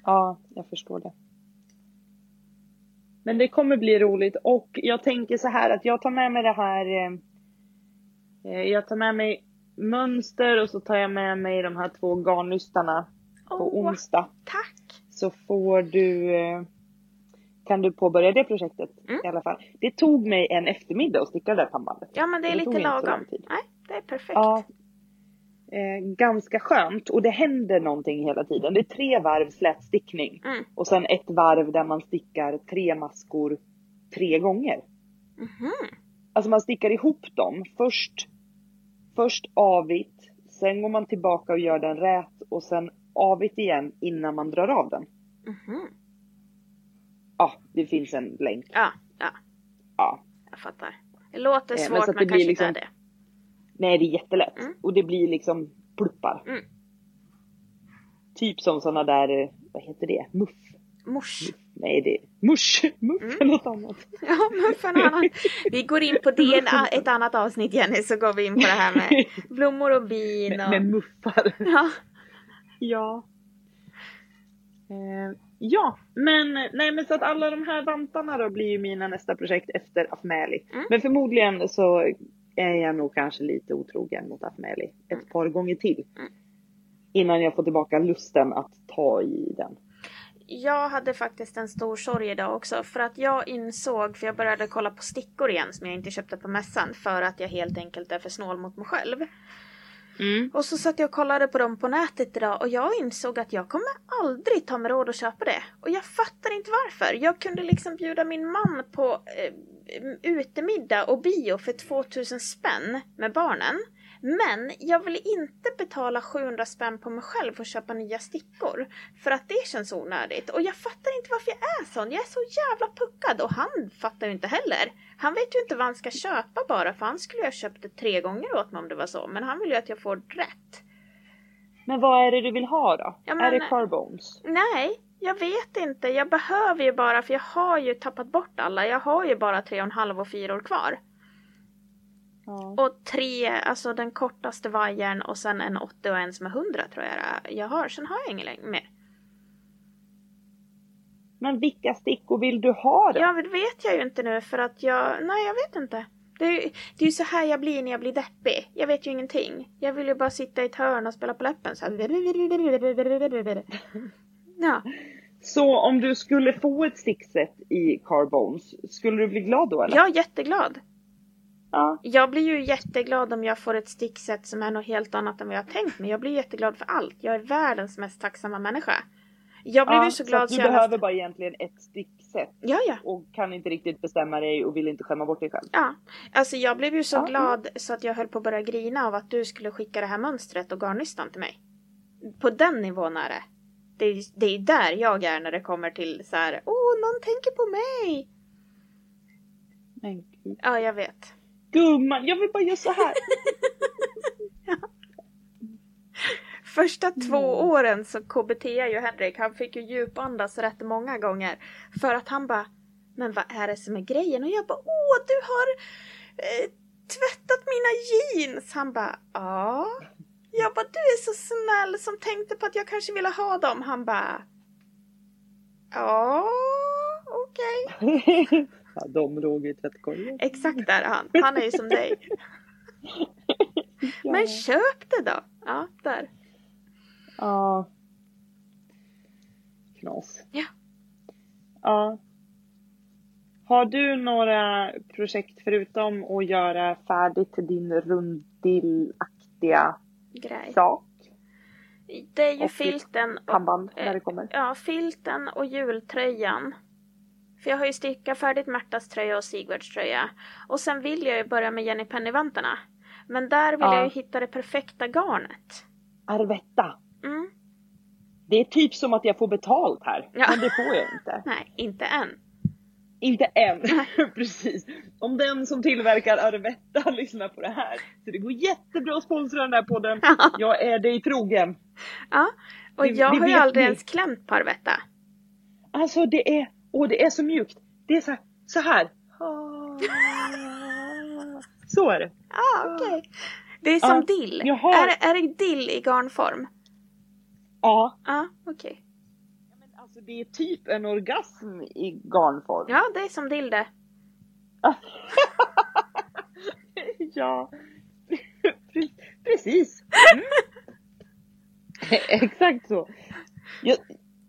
Ja, jag förstår det. Men det kommer bli roligt och jag tänker så här att jag tar med mig det här. eh, eh, Jag tar med mig mönster och så tar jag med mig de här två garnnystarna på Åh, onsdag. tack! Så får du eh, kan du påbörja det projektet Mm. i alla fall. Det tog mig en eftermiddag att sticka det där pannbandet. Ja men det är Det lite lagom. Nej, det är perfekt. Ja. Eh, ganska skönt och det händer någonting hela tiden. Det är tre varv slätstickning Mm. och sen ett varv där man stickar tre maskor tre gånger. Mhm. Alltså man stickar ihop dem. Först, först avigt, sen går man tillbaka och gör den rät och sen avigt igen innan man drar av den. Mhm. Ja, det finns en länk. Ja, ja, Ja. jag fattar. Det låter Eh, men svårt men, blir kanske liksom- inte är det. Nej, det är jättelätt. Mm. Och det blir liksom pluppar. Mm. Typ som såna där, eh, vad heter det? Muff? Mors. Nej, det är mush. Muff Mm. är något annat. Ja, men för en annan. Vi går in på det en, ett annat avsnitt Jenny, så går vi in på det här med blommor och bin Med, och... med muffar. Ja. Ja. Eh, ja, men nej men så att alla de här vantarna då blir ju mina nästa projekt efter Afmeli. Mm. Men förmodligen så är jag nog kanske lite otrogen mot Afmeli ett Mm. par gånger till. Mm. Innan jag får tillbaka lusten att ta i den. Jag hade faktiskt en stor sorg idag också för att jag insåg, för jag började kolla på stickor igen som jag inte köpte på mässan för att jag helt enkelt är för snål mot mig själv. Mm. Och så satt jag och kollade på dem på nätet idag och jag insåg att jag kommer aldrig ta mig råd att köpa det. Och jag fattar inte varför. Jag kunde liksom bjuda min man på eh, utemiddag och bio för 2000 spänn med barnen. Men jag vill inte betala 700 spänn på mig själv för att köpa nya stickor. För att det känns onödigt. Och jag fattar inte varför jag är sån. Jag är så jävla puckad och han fattar ju inte heller. Han vet ju inte vad han ska köpa bara för han skulle ju ha köpt det tre gånger åt mig om det var så. Men han vill ju att jag får rätt. Men vad är det du vill ha då? Ja, men- Är det carbones? Nej, jag vet inte. Jag behöver ju bara, för jag har ju tappat bort alla. Jag har ju bara tre och en halv och fyra år kvar. Ja. Och tre, alltså den kortaste vajern och sen en 80 och en som är 100 tror jag jag har. Sen har jag ingen längre mer. Men vilka stickor vill du ha då? Ja, det vet jag ju inte nu för att jag, nej jag vet inte. Det det är ju så här jag blir när jag blir deppig. Jag vet ju ingenting. Jag vill ju bara sitta i ett hörn och spela på läppen så här. Ja. Så om du skulle få ett stickset i carbones, skulle du bli glad då eller? Jag är jätteglad. Ja. Jag blir ju jätteglad om jag får ett stickset som är något helt annat än vad jag har tänkt mig. Jag blir jätteglad för allt. Jag är världens mest tacksamma människa. Jag blev ja, ju så glad att så du jag behöver läste... bara egentligen ett stickset Ja, ja. och kan inte riktigt bestämma dig och vill inte skämma bort dig själv. Ja, alltså jag blev ju så Ja. glad så att jag höll på att börja grina av att du skulle skicka det här mönstret och garnnystan till mig. På den nivån är det. Det är, det är där jag är när det kommer till så här, åh, någon tänker på mig. Men gud. Ja, jag vet. Gumman, jag vill bara göra så här. Första två Mm. åren så KBT ju Henrik, han fick ju djupandas rätt många gånger. För att han bara, men vad är det som är grejen? Och jag bara, åh du har eh, tvättat mina jeans! Han bara, ja. Jag bara, du är så snäll som tänkte på att jag kanske ville ha dem. Han bara, ja, okej. ja, de låg i tvättkorgen. Exakt där är han. Han är ju som dig. Ja. Men köp det då! Ja, där. Ja. Knas. Ja. Ja. Har du några projekt förutom att göra färdigt din rundillaktiga Grej. sak? Det är ju Och filten och Pannband eh, när det kommer. Ja, filten och jultröjan. För jag har ju stickat färdigt Märtas tröja och Sigvards tröja. Och sen vill jag ju börja med Jenny Penny-vantarna. Men där vill Ja. jag ju hitta det perfekta garnet. Arvetta. Mm. Det är typ som att jag får betalt här. Ja. Men det får jag inte. Nej, inte än. Inte än. Precis. Om den som tillverkar Arvetta lyssnar på det här. Så det går jättebra att sponsra den här podden. Jag är dig trogen. Ja, och Det- jag det har ju aldrig ni. ens klämt på Arvetta. Alltså det är, och det är så mjukt. Det är så här. Så här. Så är det. Ah, okej. Det är som Ja, dill. har- Är, det- är det dill i garnform? Ja. Ja, okej. Men alltså det är typ en orgasm i garnform. Ja, det är som dill det. ja. Pre- Precis. Mm. Exakt så. Jag,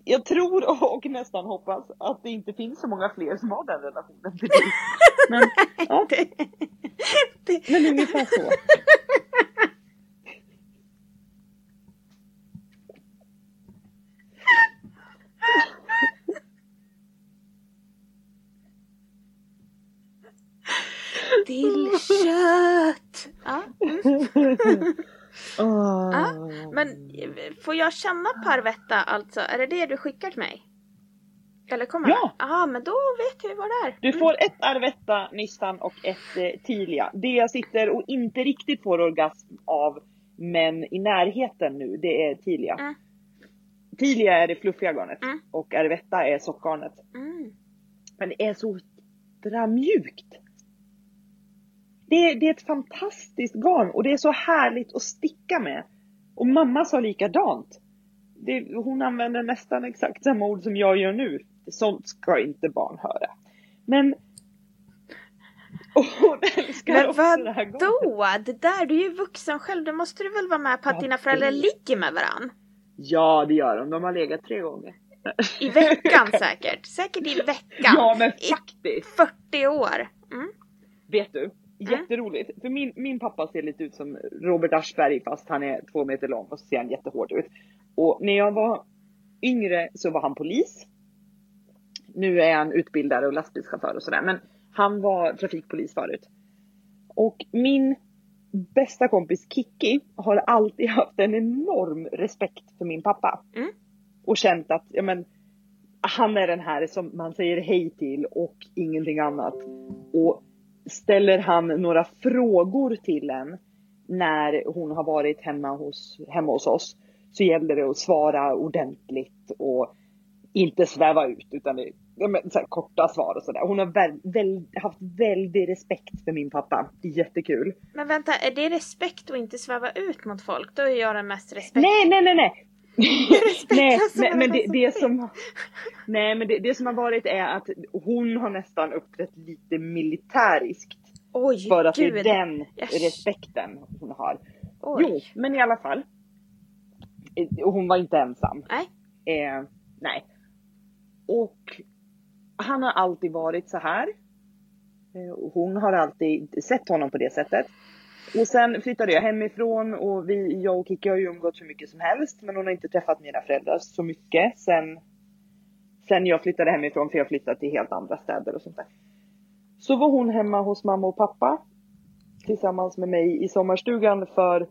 jag tror och nästan hoppas att det inte finns så många fler som har den relationen till dig. Men, ja, Det, det, men ungefär så. till kött! Ja. Åh. Ja, Men eh, får jag känna Parvetta alltså? Är det det du skickar till mig? Eller kommer Ja. Ja, men då vet jag ju vad det är. Du får ett Arvetta, Nissan och ett eh, Tilia. Det jag sitter och inte riktigt får orgasm av, men i närheten nu, det är Tilia. Mm. Tilia är det fluffiga garnet Mm. och Arvetta är sockgarnet. Mm. Men det är så jädra mjukt. Det, det är ett fantastiskt garn och det är så härligt att sticka med. Och mamma sa likadant. Det, hon använder nästan exakt samma ord som jag gör nu. Sånt ska inte barn höra. Men och hon älskar Men också det här vadå? Det där, du är ju vuxen själv. Då måste du väl vara med på att Ja, dina föräldrar det- ligger med varann? Ja det gör de, de har legat tre gånger. I veckan säkert. Säkert i veckan. Ja men I faktiskt. 40 år. Mm. Vet du? Jätteroligt. För min, min pappa ser lite ut som Robert Aschberg fast han är två meter lång och så ser han jättehård ut. Och när jag var yngre så var han polis. Nu är han utbildare och lastbilschaufför och sådär men han var trafikpolis förut. Och min bästa kompis Kiki har alltid haft en enorm respekt för min pappa. Mm. Och känt att, ja men han är den här som man säger hej till och ingenting annat. Och ställer han några frågor till en när hon har varit hemma hos, hemma hos oss så gäller det att svara ordentligt och inte sväva ut utan det, så korta svar och sådär. Hon har väl, väl, haft väldigt respekt för min pappa. Det är jättekul. Men vänta, är det respekt att inte sväva ut mot folk? Då är jag den mest respekt. Nej, nej, nej, nej. Nej, men, men det, det som Nej men det, det som har varit är att hon har nästan uppträtt lite militäriskt. Oj, För att gud. det är den Yes. respekten hon har. Oj. Jo, men i alla fall. Eh, hon var inte ensam. Nej. Eh, nej. Och han har alltid varit så här. Eh, hon har alltid sett honom på det sättet. Och sen flyttade jag hemifrån och vi, jag och Kikki har ju umgått hur mycket som helst. Men hon har inte träffat mina föräldrar så mycket sen, sen jag flyttade hemifrån för jag flyttade till helt andra städer och sånt där. Så var hon hemma hos mamma och pappa tillsammans med mig i sommarstugan för,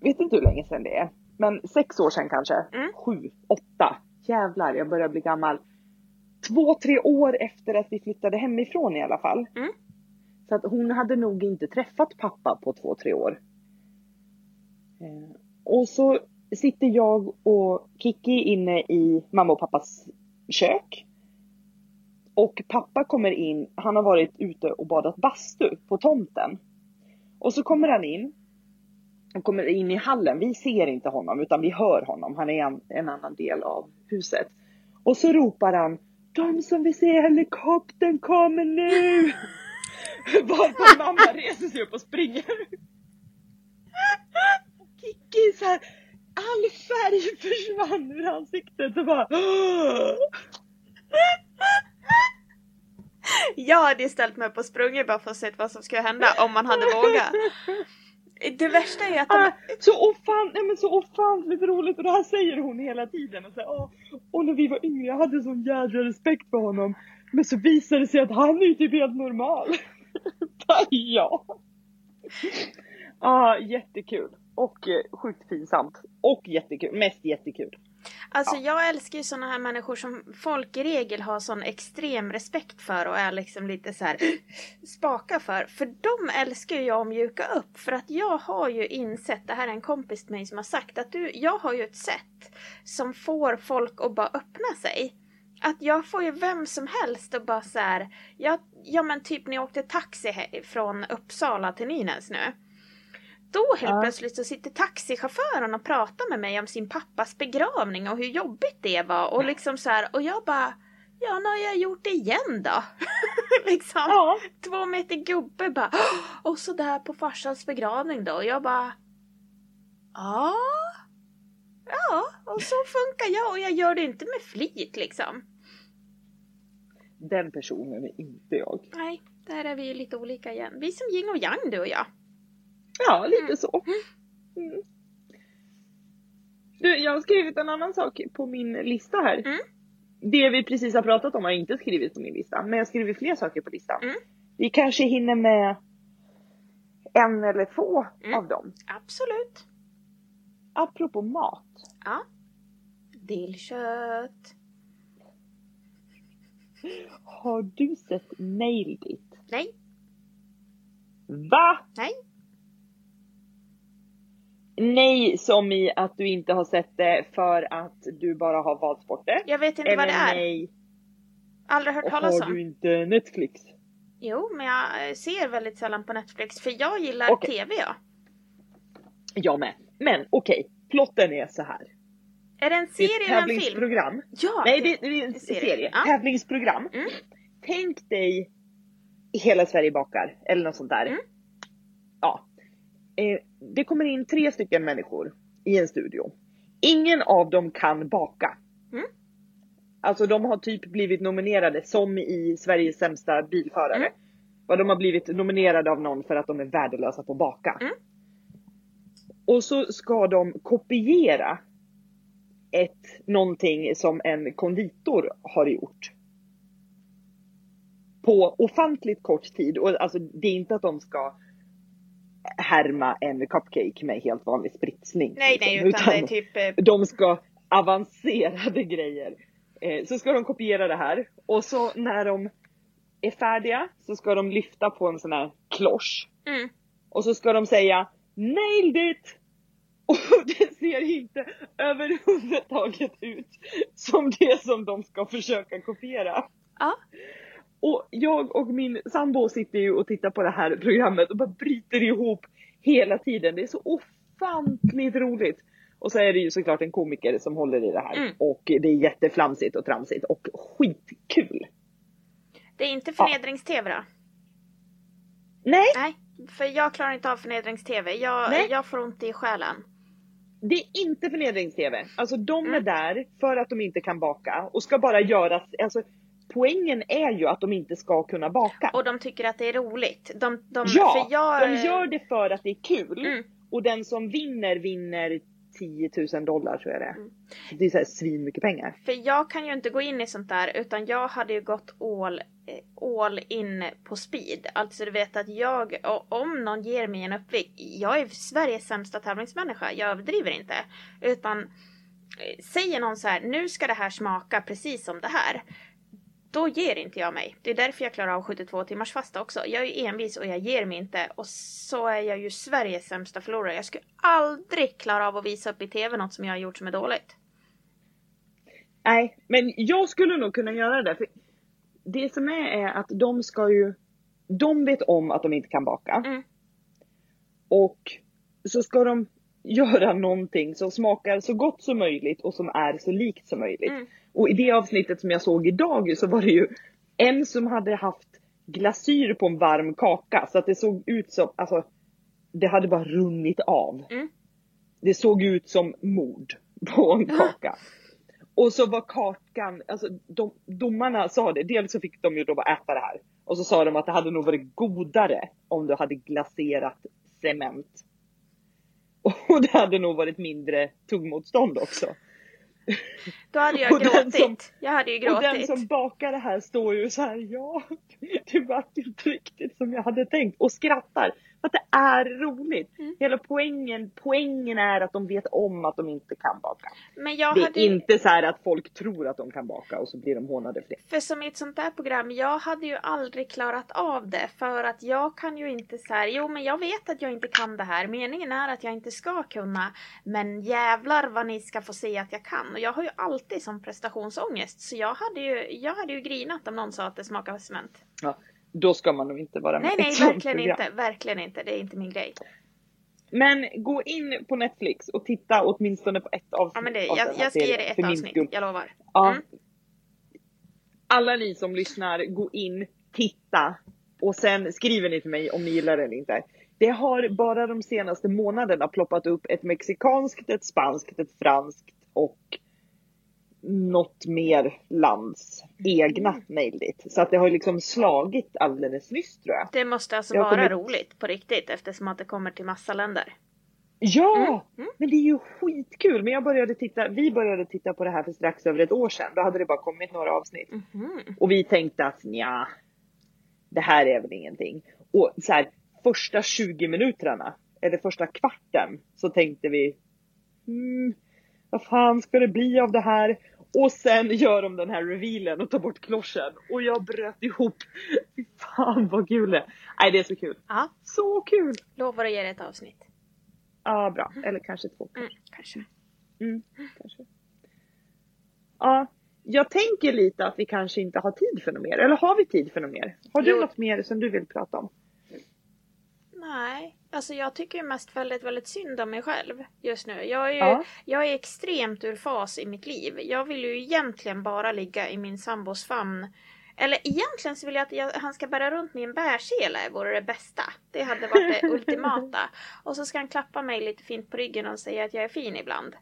vet inte hur länge sedan det är, men sex år sedan kanske. Mm. Sju, åtta. Jävlar, jag börjar bli gammal. Två, tre år efter att vi flyttade hemifrån i alla fall. Mm. Så att hon hade nog inte träffat pappa på två, tre år. Eh, och så sitter jag och Kiki inne i mamma och pappas kök. Och pappa kommer in, han har varit ute och badat bastu på tomten. Och så kommer han in. Han kommer in i hallen, vi ser inte honom utan vi hör honom, han är en, en annan del av huset. Och så ropar han De som vill se helikoptern kommer nu! Varpå mamma reser sig upp och springer. Och Kikki så här, all färg försvann ur ansiktet och bara Jag hade ställt mig på sprungit bara för att se vad som skulle hända om man hade vågat. Det värsta är att de... Ah, så, ofan, nej men så ofantligt roligt och det här säger hon hela tiden. Och, så, här, åh, och när vi var yngre, jag hade sån jädra respekt för honom. Men så visade det sig att han är ju typ helt normal. ja. ah, jättekul. Och eh, sjukt pinsamt. Och jättekul. Mest jättekul. Alltså jag älskar ju såna här människor som folk i regel har sån extrem respekt för och är liksom lite så här spaka för. För de älskar ju jag att mjuka upp. För att jag har ju insett, det här är en kompis till mig som har sagt att du, jag har ju ett sätt som får folk att bara öppna sig. Att jag får ju vem som helst att bara så här, ja, ja men typ när jag åkte taxi från Uppsala till Nynäs nu. Då helt Ja. plötsligt så sitter taxichauffören och pratar med mig om sin pappas begravning och hur jobbigt det var och liksom så här och jag bara Ja, nu har jag gjort det igen då. liksom. Ja. Två meter gubbe bara och så där på farsans begravning då och jag bara Ja. Ja, och så funkar jag och jag gör det inte med flit liksom. Den personen är inte jag. Nej, där är vi ju lite olika igen. Vi är som yin och yang du och jag. Ja, lite så. Mm. Du, jag har skrivit en annan sak på min lista här. Mm. Det vi precis har pratat om har jag inte skrivit på min lista, men jag har skrivit fler saker på listan. Mm. Vi kanske hinner med en eller två Mm. av dem. Absolut. Apropå mat. Ja. Dillkött. Har du sett Nailed It? Nej, Va? nej. Nej, som i att du inte har sett det för att du bara har valt bort det. Jag vet inte vad det är. nej, Aldrig hört talas har om. du inte Netflix? Jo, men jag ser väldigt sällan på Netflix för jag gillar Okej. TV ja. Jag med. Men okej, plotten är så här. Är det en Det är serie eller en film? Ja! Nej, det, det är en en serie. serie. Ja. Tävlingsprogram. Mm. Tänk dig Hela Sverige bakar eller något sånt där. Mm. Ja. Eh, det kommer in tre stycken människor i en studio. Ingen av dem kan baka. Mm. Alltså de har typ blivit nominerade som i Sveriges sämsta bilförare. Mm. Vad de har blivit nominerade av någon för att de är värdelösa på att baka. Mm. Och så ska de kopiera ett, någonting som en konditor har gjort. På ofantligt kort tid. Och alltså det är inte att de ska härma en cupcake med helt vanlig spritsning. Nej, nej, liksom, utan det är typ... eh, de ska avancerade grejer. Eh, så ska de kopiera det här och så när de är färdiga så ska de lyfta på en sån här klosch Mm. och så ska de säga Nailed it! Och det ser inte överhuvudtaget ut som det som de ska försöka kopiera. Ja. Och jag och min sambo sitter ju och tittar på det här programmet och bara bryter ihop hela tiden. Det är så ofantligt roligt. Och så är det ju såklart en komiker som håller i det här. Mm. Och det är jätteflamsigt och tramsigt och skitkul. Det är inte förnedrings-TV då? Nej, Nej, för jag klarar inte av förnedrings-TV. Jag, jag får ont i själen. Det är inte förnedrings-tv. Alltså de är Mm. där för att de inte kan baka och ska bara göra, alltså poängen är ju att de inte ska kunna baka. Och de tycker att det är roligt. De, de, ja, för jag, de gör det för att det är kul. Mm. Och den som vinner vinner 10 000 dollar tror jag det är. Mm. Det är så här svin mycket pengar. För jag kan ju inte gå in i sånt där utan jag hade ju gått all, eh, all in på speed. Alltså du vet att jag, om någon ger mig en uppvikt, jag är Sveriges sämsta tävlingsmänniska, jag överdriver inte. Utan eh, säger någon så här, nu ska det här smaka precis som det här. Då ger inte jag mig. Det är därför jag klarar av 72 timmars fasta också. Jag är ju envis och jag ger mig inte. Och så är jag ju Sveriges sämsta förlorare. Jag skulle aldrig klara av att visa upp i TV något som jag har gjort som är dåligt. Nej, men jag skulle nog kunna göra det. För det som är är att de ska ju, de vet om att de inte kan baka. Mm. Och så ska de göra någonting som smakar så gott som möjligt och som är så likt som möjligt. Mm. Och i det avsnittet som jag såg idag så var det ju en som hade haft glasyr på en varm kaka så att det såg ut som, alltså det hade bara runnit av. Mm. Det såg ut som mord på en kaka. Och så var kakan, alltså de, domarna sa det, dels så fick de ju då bara äta det här. Och så sa de att det hade nog varit godare om du hade glaserat cement. Och det hade nog varit mindre tuggmotstånd också. Då hade jag gråtit. som- jag hade ju Och den gråtit. som bakar det här står ju så här, ja, det vart inte riktigt som jag hade tänkt och skrattar. För att det är roligt. Mm. Hela poängen, poängen är att de vet om att de inte kan baka. Men jag Det är hade inte så här att folk tror att de kan baka och så blir de hånade för det. För som i ett sånt där program, jag hade ju aldrig klarat av det. För att jag kan ju inte så här, jo men jag vet att jag inte kan det här. Meningen är att jag inte ska kunna. Men jävlar vad ni ska få se att jag kan. Och jag har ju alltid som prestationsångest. Så jag hade ju, jag hade ju grinat om någon sa att det smakar cement. Ja, då ska man nog inte vara med Nej i ett nej, sånt verkligen program. inte. Verkligen inte. Det är inte min grej. Men gå in på Netflix och titta åtminstone på ett avsnitt Ja men det, av jag, jag ska ge dig ett avsnitt. Jag lovar. Ja. Mm. Alla ni som lyssnar, gå in, titta och sen skriver ni till mig om ni gillar det eller inte. Det har bara de senaste månaderna ploppat upp ett mexikanskt, ett spanskt, ett franskt och något mer lands egna Mm. nailed it. Så att det har liksom slagit alldeles nyss tror jag. Det måste alltså Jag vara kommit- roligt på riktigt eftersom att det kommer till massa länder. Ja! Mm, mm. Men det är ju skitkul. Men jag började titta, vi började titta på det här för strax över ett år sedan. Då hade det bara kommit några avsnitt. Mhm. Och vi tänkte att ja, det här är väl ingenting. Och så här, första 20 minuterna, eller första kvarten, så tänkte vi, mm, vad fan ska det bli av det här? Och sen gör de den här revealen och tar bort kloschen. Och jag bröt ihop. Fy fan vad kul det. Nej det är så kul. Ja, Så kul! lovar att ge det ett avsnitt. Ja bra, eller kanske två. Mm, kanske. Mm, kanske. Ja, jag tänker lite att vi kanske inte har tid för något mer. Eller har vi tid för något mer? Har du Jo. något mer som du vill prata om? Nej, alltså jag tycker ju mest väldigt, väldigt synd om mig själv just nu. Jag är ju Ja. jag är extremt ur fas i mitt liv. Jag vill ju egentligen bara ligga i min sambos famn. Eller egentligen så vill jag att jag, han ska bära runt min bärsele, vore det bästa. Det hade varit det ultimata. Och så ska han klappa mig lite fint på ryggen och säga att jag är fin ibland.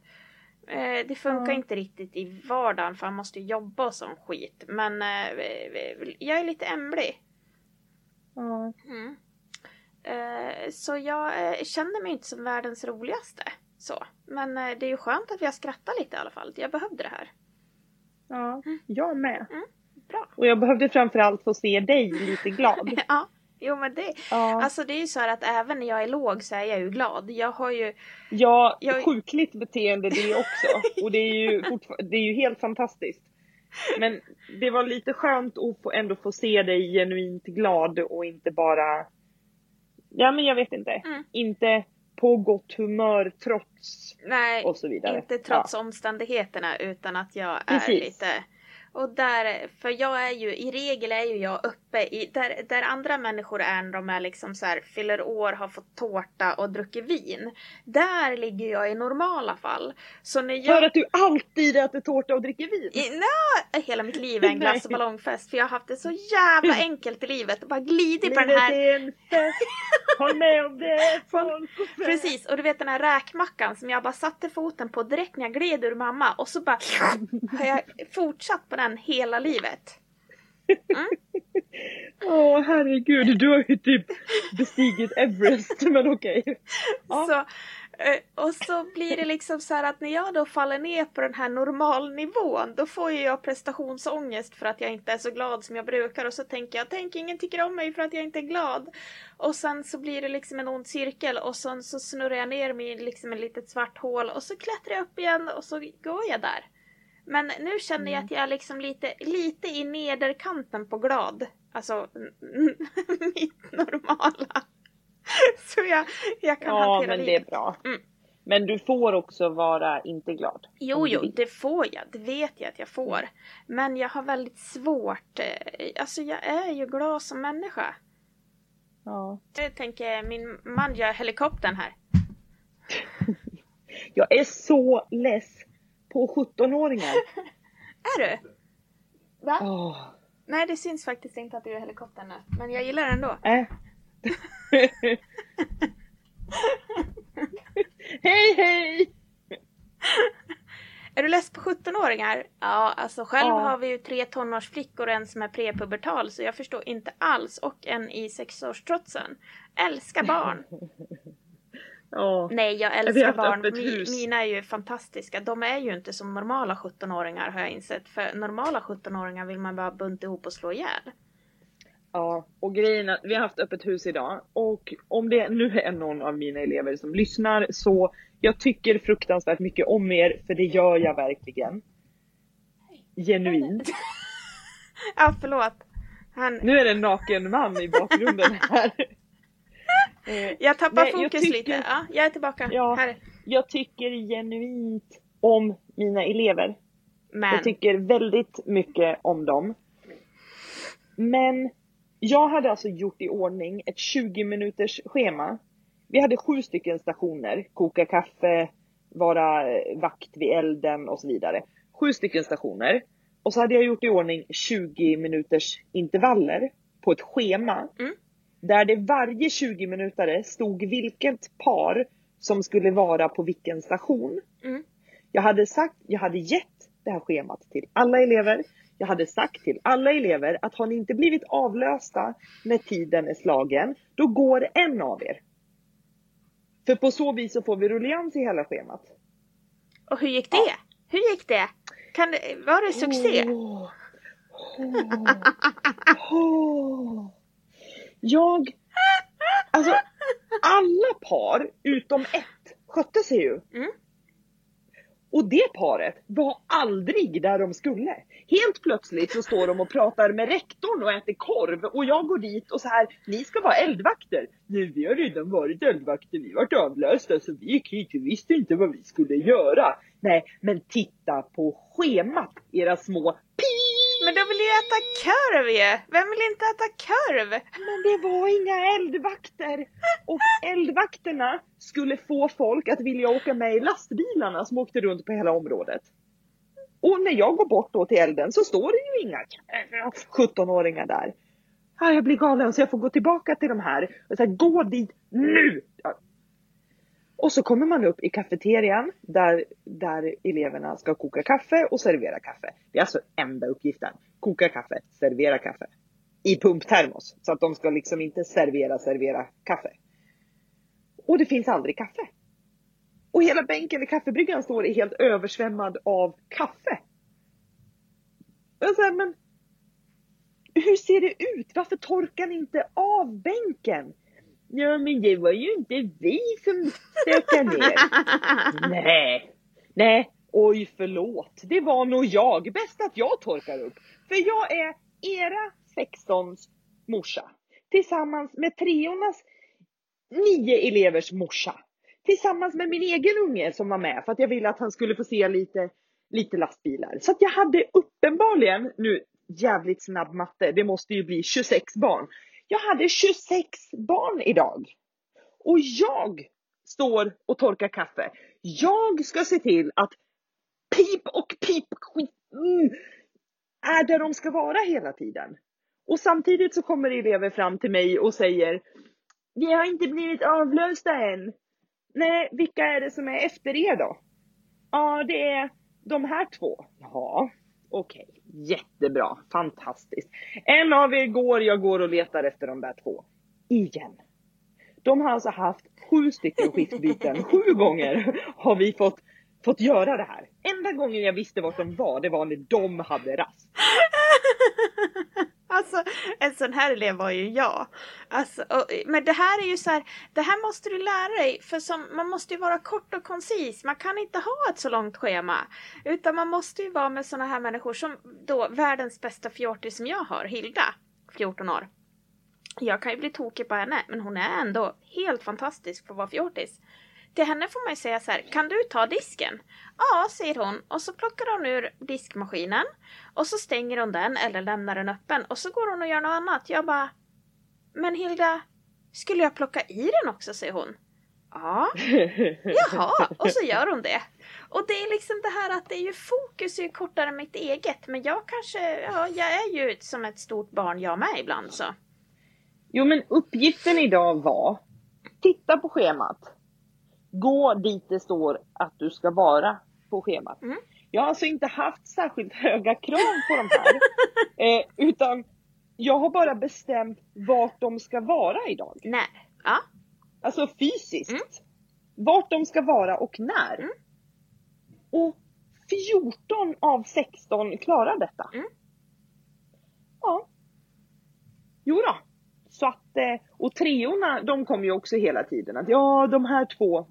Eh, det funkar Ja. inte riktigt i vardagen för han måste ju jobba och sån skit. Men eh, jag är lite ämblig. Ja. Mm. Eh, så jag eh, känner mig inte som världens roligaste. Så. Men eh, det är ju skönt att vi har skrattat lite i alla fall. Jag behövde det här. ja, jag med. Bra. Och jag behövde framförallt få se dig lite glad. Ja, jo men det. Ja, Alltså det är ju så här att även när jag är låg så är jag ju glad. Jag har ju, ja jag- sjukligt beteende det också. Och det är ju, det är ju helt fantastiskt. Men det var lite skönt att ändå få se dig genuint glad och inte bara, ja men jag vet inte, Mm. inte på gott humör trots nej, och så vidare. inte trots omständigheterna utan att jag är Precis. lite och där, för jag är ju, i regel är ju jag uppe i, där, där andra människor är när de är liksom så här, fyller år, har fått tårta och druckit vin. Där ligger jag i normala fall. Så när Ja. jag... För att du alltid äter tårta och dricker vin? I, nja, hela mitt liv är en glass och Nej. ballongfest för jag har haft det så jävla enkelt i livet och bara glidit på den Livet här är en fest, håll med om det folk. Precis, och du vet den här räkmackan som jag bara satte foten på direkt när jag gled ur mamma och så bara har jag fortsatt på den hela livet. Åh herregud, du har ju typ bestigit Everest, men okej. Ja. Så, eh, och så blir det liksom så här att när jag då faller ner på den här normalnivån då får ju jag prestationsångest för att jag inte är så glad som jag brukar och så tänker jag tänk ingen tycker om mig för att jag inte är glad. Och sen så blir det liksom en ond cirkel och sen så snurrar jag ner mig i liksom ett litet svart hål och så klättrar jag upp igen och så går jag där. Men nu känner jag att jag är liksom lite, lite i nederkanten på glad. Alltså mitt normala. Så jag, jag kan Ja, hantera men det är bra. Mm. Men du får också vara inte glad. Jo, jo, det får jag. Det vet jag att jag får. Men jag har väldigt svårt. eh, Alltså jag är ju glad som människa. Ja. Jag tänker, min man gör helikoptern här. Jag är så less på 17-åringar. Är du? Va? Åh, Nej, det syns faktiskt inte att du gör helikoptern nu. Men jag gillar den ändå. äh. hej hej! Är du less på 17-åringar? Ja, alltså själv Ja. har vi ju tre tonårsflickor och en som är prepubertal så jag förstår inte alls. Och en i sexårstrotsen. Älskar barn. Ja. Nej, jag älskar haft barn. Mi, mina är ju fantastiska. De är ju inte som normala 17-åringar har jag insett. För normala 17-åringar vill man bara bunta ihop och slå ihjäl. Ja, och grejen är att vi har haft öppet hus idag och om det nu är någon av mina elever som lyssnar så jag tycker fruktansvärt mycket om er för det gör jag verkligen. Genuint. Ja, förlåt. Han, Nu är det en naken man i bakgrunden här. Eh, jag tappar Nej, jag fokus tycker- lite. Ja, jag är tillbaka. Ja. Här. Jag tycker genuint om mina elever. Men, Jag tycker väldigt mycket om dem. Men jag hade alltså gjort i ordning ett 20 minuters schema. Vi hade sju stycken stationer. Koka kaffe, vara vakt vid elden och så vidare. Sju stycken stationer. Och så hade jag gjort i ordning 20 minuters intervaller på ett schema. Mm. Där det varje 20 minuter stod vilket par som skulle vara på vilken station. Mm. Jag hade sagt, jag hade gett det här schemat till alla elever. Jag hade sagt till alla elever att har ni inte blivit avlösta när tiden är slagen, då går en av er. För på så vis så får vi rullians i hela schemat. Och hur gick det? Hur gick det? Kan det var det succé? Åh. Åh. Åh. Jag, alltså alla par utom ett skötte sig ju. Mm. Och det paret var aldrig där de skulle. Helt plötsligt så står de och pratar med rektorn och äter korv och jag går dit och så här, ni ska vara eldvakter. Nej, vi har redan varit eldvakter, vi vart avlösta så vi gick hit, vi visste inte vad vi skulle göra. Nej, men titta på schemat, era små! Men de vill ju äta korv ju! Vem vill inte äta korv? Men det var inga eldvakter! Och eldvakterna skulle få folk att vilja åka med i lastbilarna som åkte runt på hela området. Och när jag går bort då till elden så står det ju inga 17-åringar där. Ah, jag blir galen så jag får gå tillbaka till de här och säga gå dit nu! Och så kommer man upp i kafeterian där, där eleverna ska koka kaffe och servera kaffe. Det är alltså enda uppgiften. Koka kaffe, servera kaffe. I pumptermos. Så att de ska liksom inte servera, servera kaffe. Och det finns aldrig kaffe. Och hela bänken vid kaffebryggan står helt översvämmad av kaffe. Jag säger, men hur ser det ut? Varför torkar ni inte av bänken? Ja, men det var ju inte vi som stökade ner. Nej, nej, oj förlåt. Det var nog jag. Bäst att jag torkar upp. För jag är era 16 morsa. Tillsammans med treornas nio elevers morsa. Tillsammans med min egen unge som var med för att jag ville att han skulle få se lite, lite lastbilar. Så att jag hade uppenbarligen, nu jävligt snabb matte, det måste ju bli 26 barn. Jag hade 26 barn idag. Och jag står och torkar kaffe. Jag ska se till att pip och pip mm, är där de ska vara hela tiden. Och samtidigt så kommer elever fram till mig och säger Vi har inte blivit avlösta än. Nej, vilka är det som är efter er då? Ja, det är de här två. Ja, okej. Okay. Jättebra. Fantastiskt. En av er går, jag går och letar efter de där två. Igen. De har alltså haft sju stycken skiftbyten. Sju gånger har vi fått, fått göra det här. Enda gången jag visste vart de var, det var när de hade rast. Alltså en sån här elev var ju jag. Alltså, och, men det här är ju så här, det här måste du lära dig för som, man måste ju vara kort och koncis. Man kan inte ha ett så långt schema. Utan man måste ju vara med såna här människor som då världens bästa fjortis som jag har, Hilda, 14 år. Jag kan ju bli tokig på henne men hon är ändå helt fantastisk för att vara fjortis. Till henne får man ju säga så här, kan du ta disken? Ja, säger hon och så plockar hon ur diskmaskinen och så stänger hon den eller lämnar den öppen och så går hon och gör något annat. Jag bara, men Hilda, skulle jag plocka i den också? säger hon. Ja, jaha, och så gör hon det. Och det är liksom det här att det är ju fokus är ju kortare än mitt eget, men jag kanske, ja, jag är ju som ett stort barn jag med ibland så. Jo men uppgiften idag var, titta på schemat. Gå dit det står att du ska vara på schemat. Mm. Jag har alltså inte haft särskilt höga krav på de här. eh, utan jag har bara bestämt vart de ska vara idag. När? Ja. Alltså fysiskt. Mm. Vart de ska vara och när. Mm. Och 14 av 16 klarar detta. Mm. Ja. Jo då. Så att, eh, och treorna de kommer ju också hela tiden att ja de här två,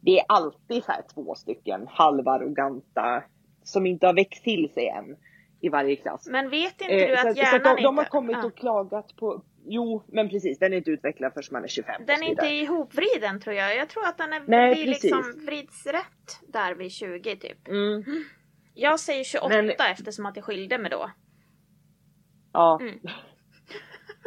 det är alltid så här två stycken halvarroganta som inte har växt till sig än i varje klass. Men vet inte Eh, du så att så att hjärnan de, de har kommit och klagat på, jo men precis den är inte utvecklad förrän man är 25 och Den så är inte ihopvriden tror jag. Jag tror att den är, Nej, blir precis. liksom vrids rätt där vid 20 typ. Mm, Jag säger 28 Men- eftersom att jag skilde mig då. ja. Mm.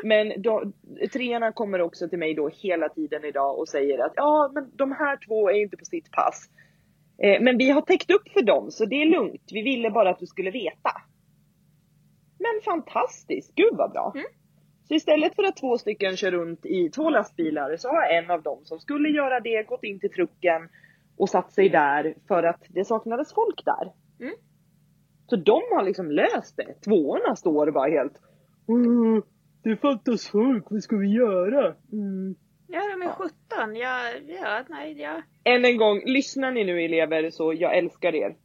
Men då, treorna kommer också till mig då hela tiden idag och säger att ja men de här två är inte på sitt pass. Eh, men vi har täckt upp för dem så det är lugnt. Vi ville bara att du skulle veta. Men fantastiskt, gud vad bra. Mm. Så istället för att två stycken kör runt i två lastbilar så har en av dem som skulle göra det gått in till trucken och satt sig där för att det saknades folk där. Mm. Så de har liksom löst det. Tvåorna står bara helt "Mm, Det fattas folk, vad ska vi göra? Mm. Ja, de är 17. Ja, ja, nej, ja. Än en gång, lyssnar ni nu elever så jag älskar er.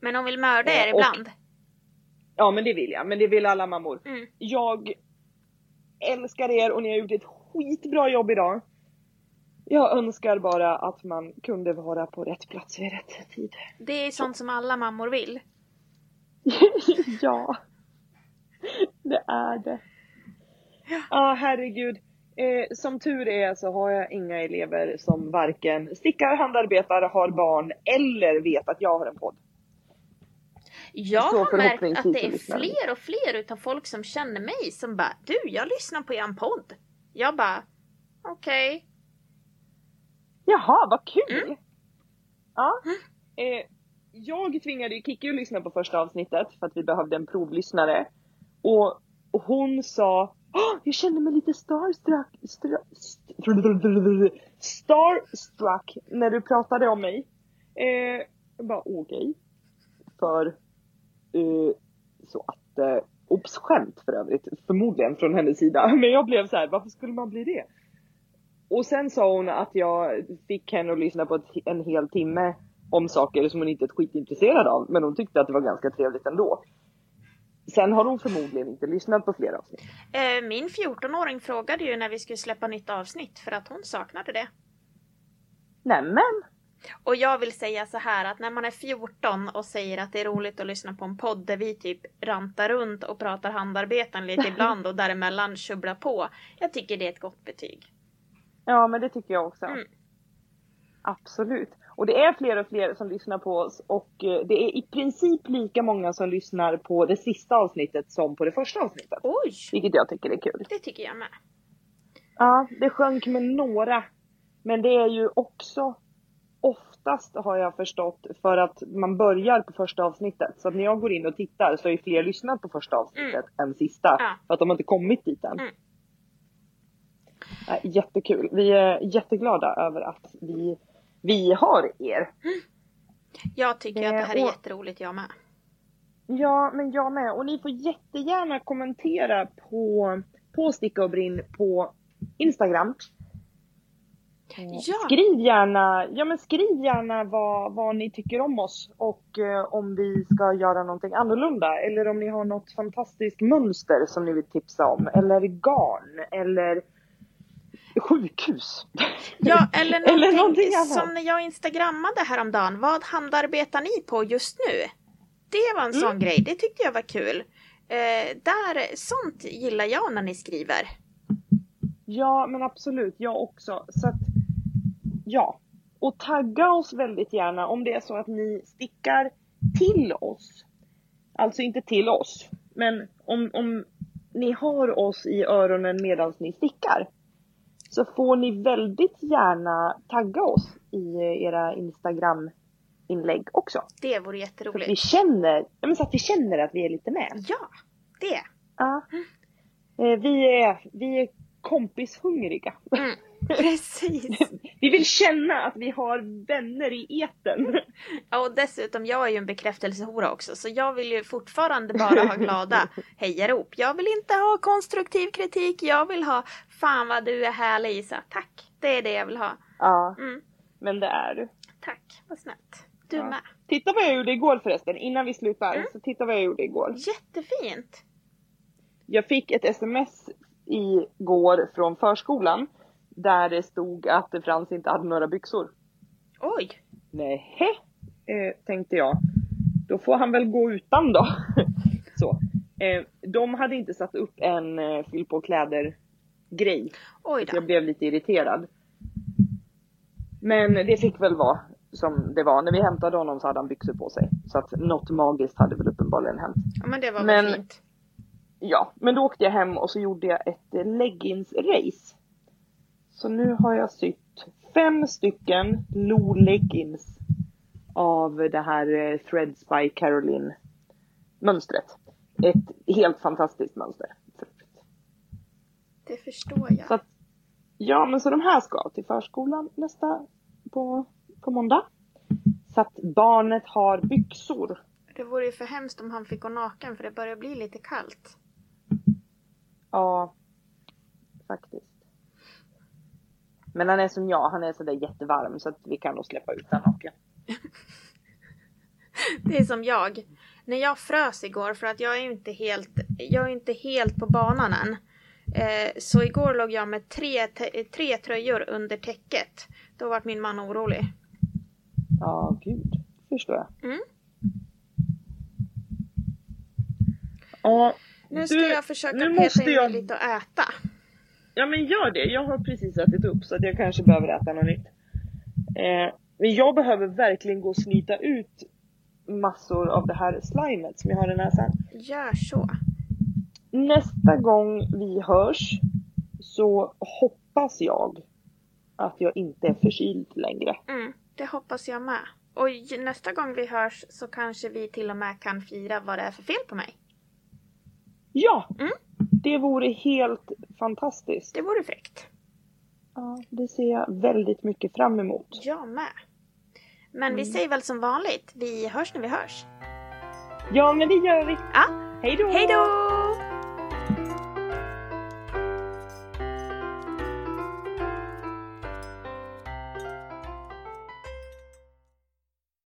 Men de vill mörda er och- ibland. Ja men det vill jag, men det vill alla mammor. Mm. Jag älskar er och ni har gjort ett skitbra jobb idag. Jag önskar bara att man kunde vara på rätt plats vid rätt tid. Det är sånt som alla mammor vill. ja. Det är det. Ja, ah, herregud. Eh, som tur är så har jag inga elever som varken stickar, handarbetar, har barn eller vet att jag har en podd. Jag Så har märkt att det är fler och fler utav folk som känner mig som bara Du, jag lyssnar på er podd. Jag bara Okej. Jaha, vad kul! Mm. Ja. Eh, jag tvingade ju Kikki att lyssna på första avsnittet för att vi behövde en provlyssnare. Och hon sa Oh, jag kände mig lite starstruck, stra, starstruck när du pratade om mig. Eh, jag bara okej. För eh, så att, eh, obs skämt för övrigt, förmodligen från hennes sida. Men jag blev så här, varför skulle man bli det? Och sen sa hon att jag fick henne att lyssna på ett, en hel timme om saker som hon inte är ett skitintresserad av. Men hon tyckte att det var ganska trevligt ändå. Sen har hon förmodligen inte lyssnat på flera avsnitt. Eh, min 14-åring frågade ju när vi skulle släppa nytt avsnitt för att hon saknade det. Nämen! Och jag vill säga så här att när man är 14 och säger att det är roligt att lyssna på en podd där vi typ rantar runt och pratar handarbeten lite ibland och däremellan tjubblar på. Jag tycker det är ett gott betyg. Ja men det tycker jag också. Mm. Absolut. Och det är fler och fler som lyssnar på oss och eh, det är i princip lika många som lyssnar på det sista avsnittet som på det första avsnittet. Oj! Vilket jag tycker är kul. Det tycker jag med. Ja, det sjönk med några. Men det är ju också oftast har jag förstått för att man börjar på första avsnittet. Så att när jag går in och tittar så är fler lyssnat på första avsnittet än sista. Ja. För att de har inte kommit dit än. Mm. Jättekul. Vi är jätteglada över att vi, vi har er. Jag tycker att det här är Eh, och- jätteroligt jag med. Ja, men jag med. Och ni får jättegärna kommentera på, på Sticka och Brinn på Instagram. Ja. Skriv gärna, ja men skriv gärna vad, vad ni tycker om oss och eh, om vi ska göra någonting annorlunda eller om ni har något fantastiskt mönster som ni vill tipsa om eller garn eller sjukhus. Ja, eller någonting, Eller någonting som när jag instagrammade häromdagen. Vad handarbetar ni på just nu? Det var en sån Mm. grej. Det tyckte jag var kul. Eh, där, sånt gillar jag när ni skriver. Ja, men absolut. Jag också. Så att, ja. Och tagga oss väldigt gärna om det är så att ni stickar till oss. Alltså inte till oss. Men om, om ni har oss i öronen medan ni stickar. Så får ni väldigt gärna tagga oss i era Instagram inlägg också. Det vore Så att vi jätteroligt. känner, ja, men så att vi känner att vi är lite med. Ja, det. Ja. Eh, Vi är, vi är kompishungriga. Mm, precis. Vi vill känna att vi har vänner i etern. Ja, och dessutom, jag är ju en bekräftelsehora också, så jag vill ju fortfarande bara ha glada hejarop. Jag vill inte ha konstruktiv kritik, jag vill ha Fan vad du är härlig Isa. Tack, det är det jag vill ha. Ja, Mm, men det är du. tack, vad snällt. Du Ja. med. Titta vad jag gjorde igår förresten, innan vi slutar. Mm. Så titta vad jag gjorde igår. Jättefint. Jag fick ett sms igår från förskolan. Där det stod att Frans inte hade några byxor. Oj, Nähä, eh, tänkte jag. Då får han väl gå utan då. Så. Eh, de hade inte satt upp en eh, fyll på kläder grej. oj Så jag då. blev lite irriterad. Men det fick väl vara som det var. När vi hämtade honom så hade han byxor på sig. Så att något magiskt hade väl uppenbarligen hänt. Ja, men det var Men- väl fint. Ja, men då åkte jag hem och så gjorde jag ett leggings-race. Så nu har jag sytt fem stycken Lo leggings av det här eh, Threads by Caroline mönstret. Ett helt fantastiskt mönster. Det förstår jag. Så att, ja, men så de här ska till förskolan nästa på, på måndag. Så att barnet har byxor. Det vore ju för hemskt om han fick gå naken för det börjar bli lite kallt. Ja, faktiskt. Men han är som jag, han är sådär jättevarm så att vi kan nog släppa ut honom naken. Det är som jag. När jag frös igår för att jag är inte helt, jag är inte helt på banan än. Eh, så igår låg jag med tre, tre tröjor under täcket. Då var min man orolig. Ja, gud. Förstår jag. Mm. Ja, Nu ska Du, jag försöka peta in jag- lite och äta. Ja men gör det. Jag har precis ätit upp så att jag kanske behöver äta något nytt. Eh, men jag behöver verkligen gå och snyta ut massor av det här slimet som jag har i näsan. Gör så. Nästa gång vi hörs så hoppas jag att jag inte är förkyld längre. Mm, det hoppas jag med. Och nästa gång vi hörs så kanske vi till och med kan fira vad det är för fel på mig. Ja! Mm. Det vore helt fantastiskt. Det vore fräckt. Ja, det ser jag väldigt mycket fram emot. Jag med. Men vi Mm. säger väl som vanligt, vi hörs när vi hörs. Ja men det gör vi. Ja, Hej då! hej då!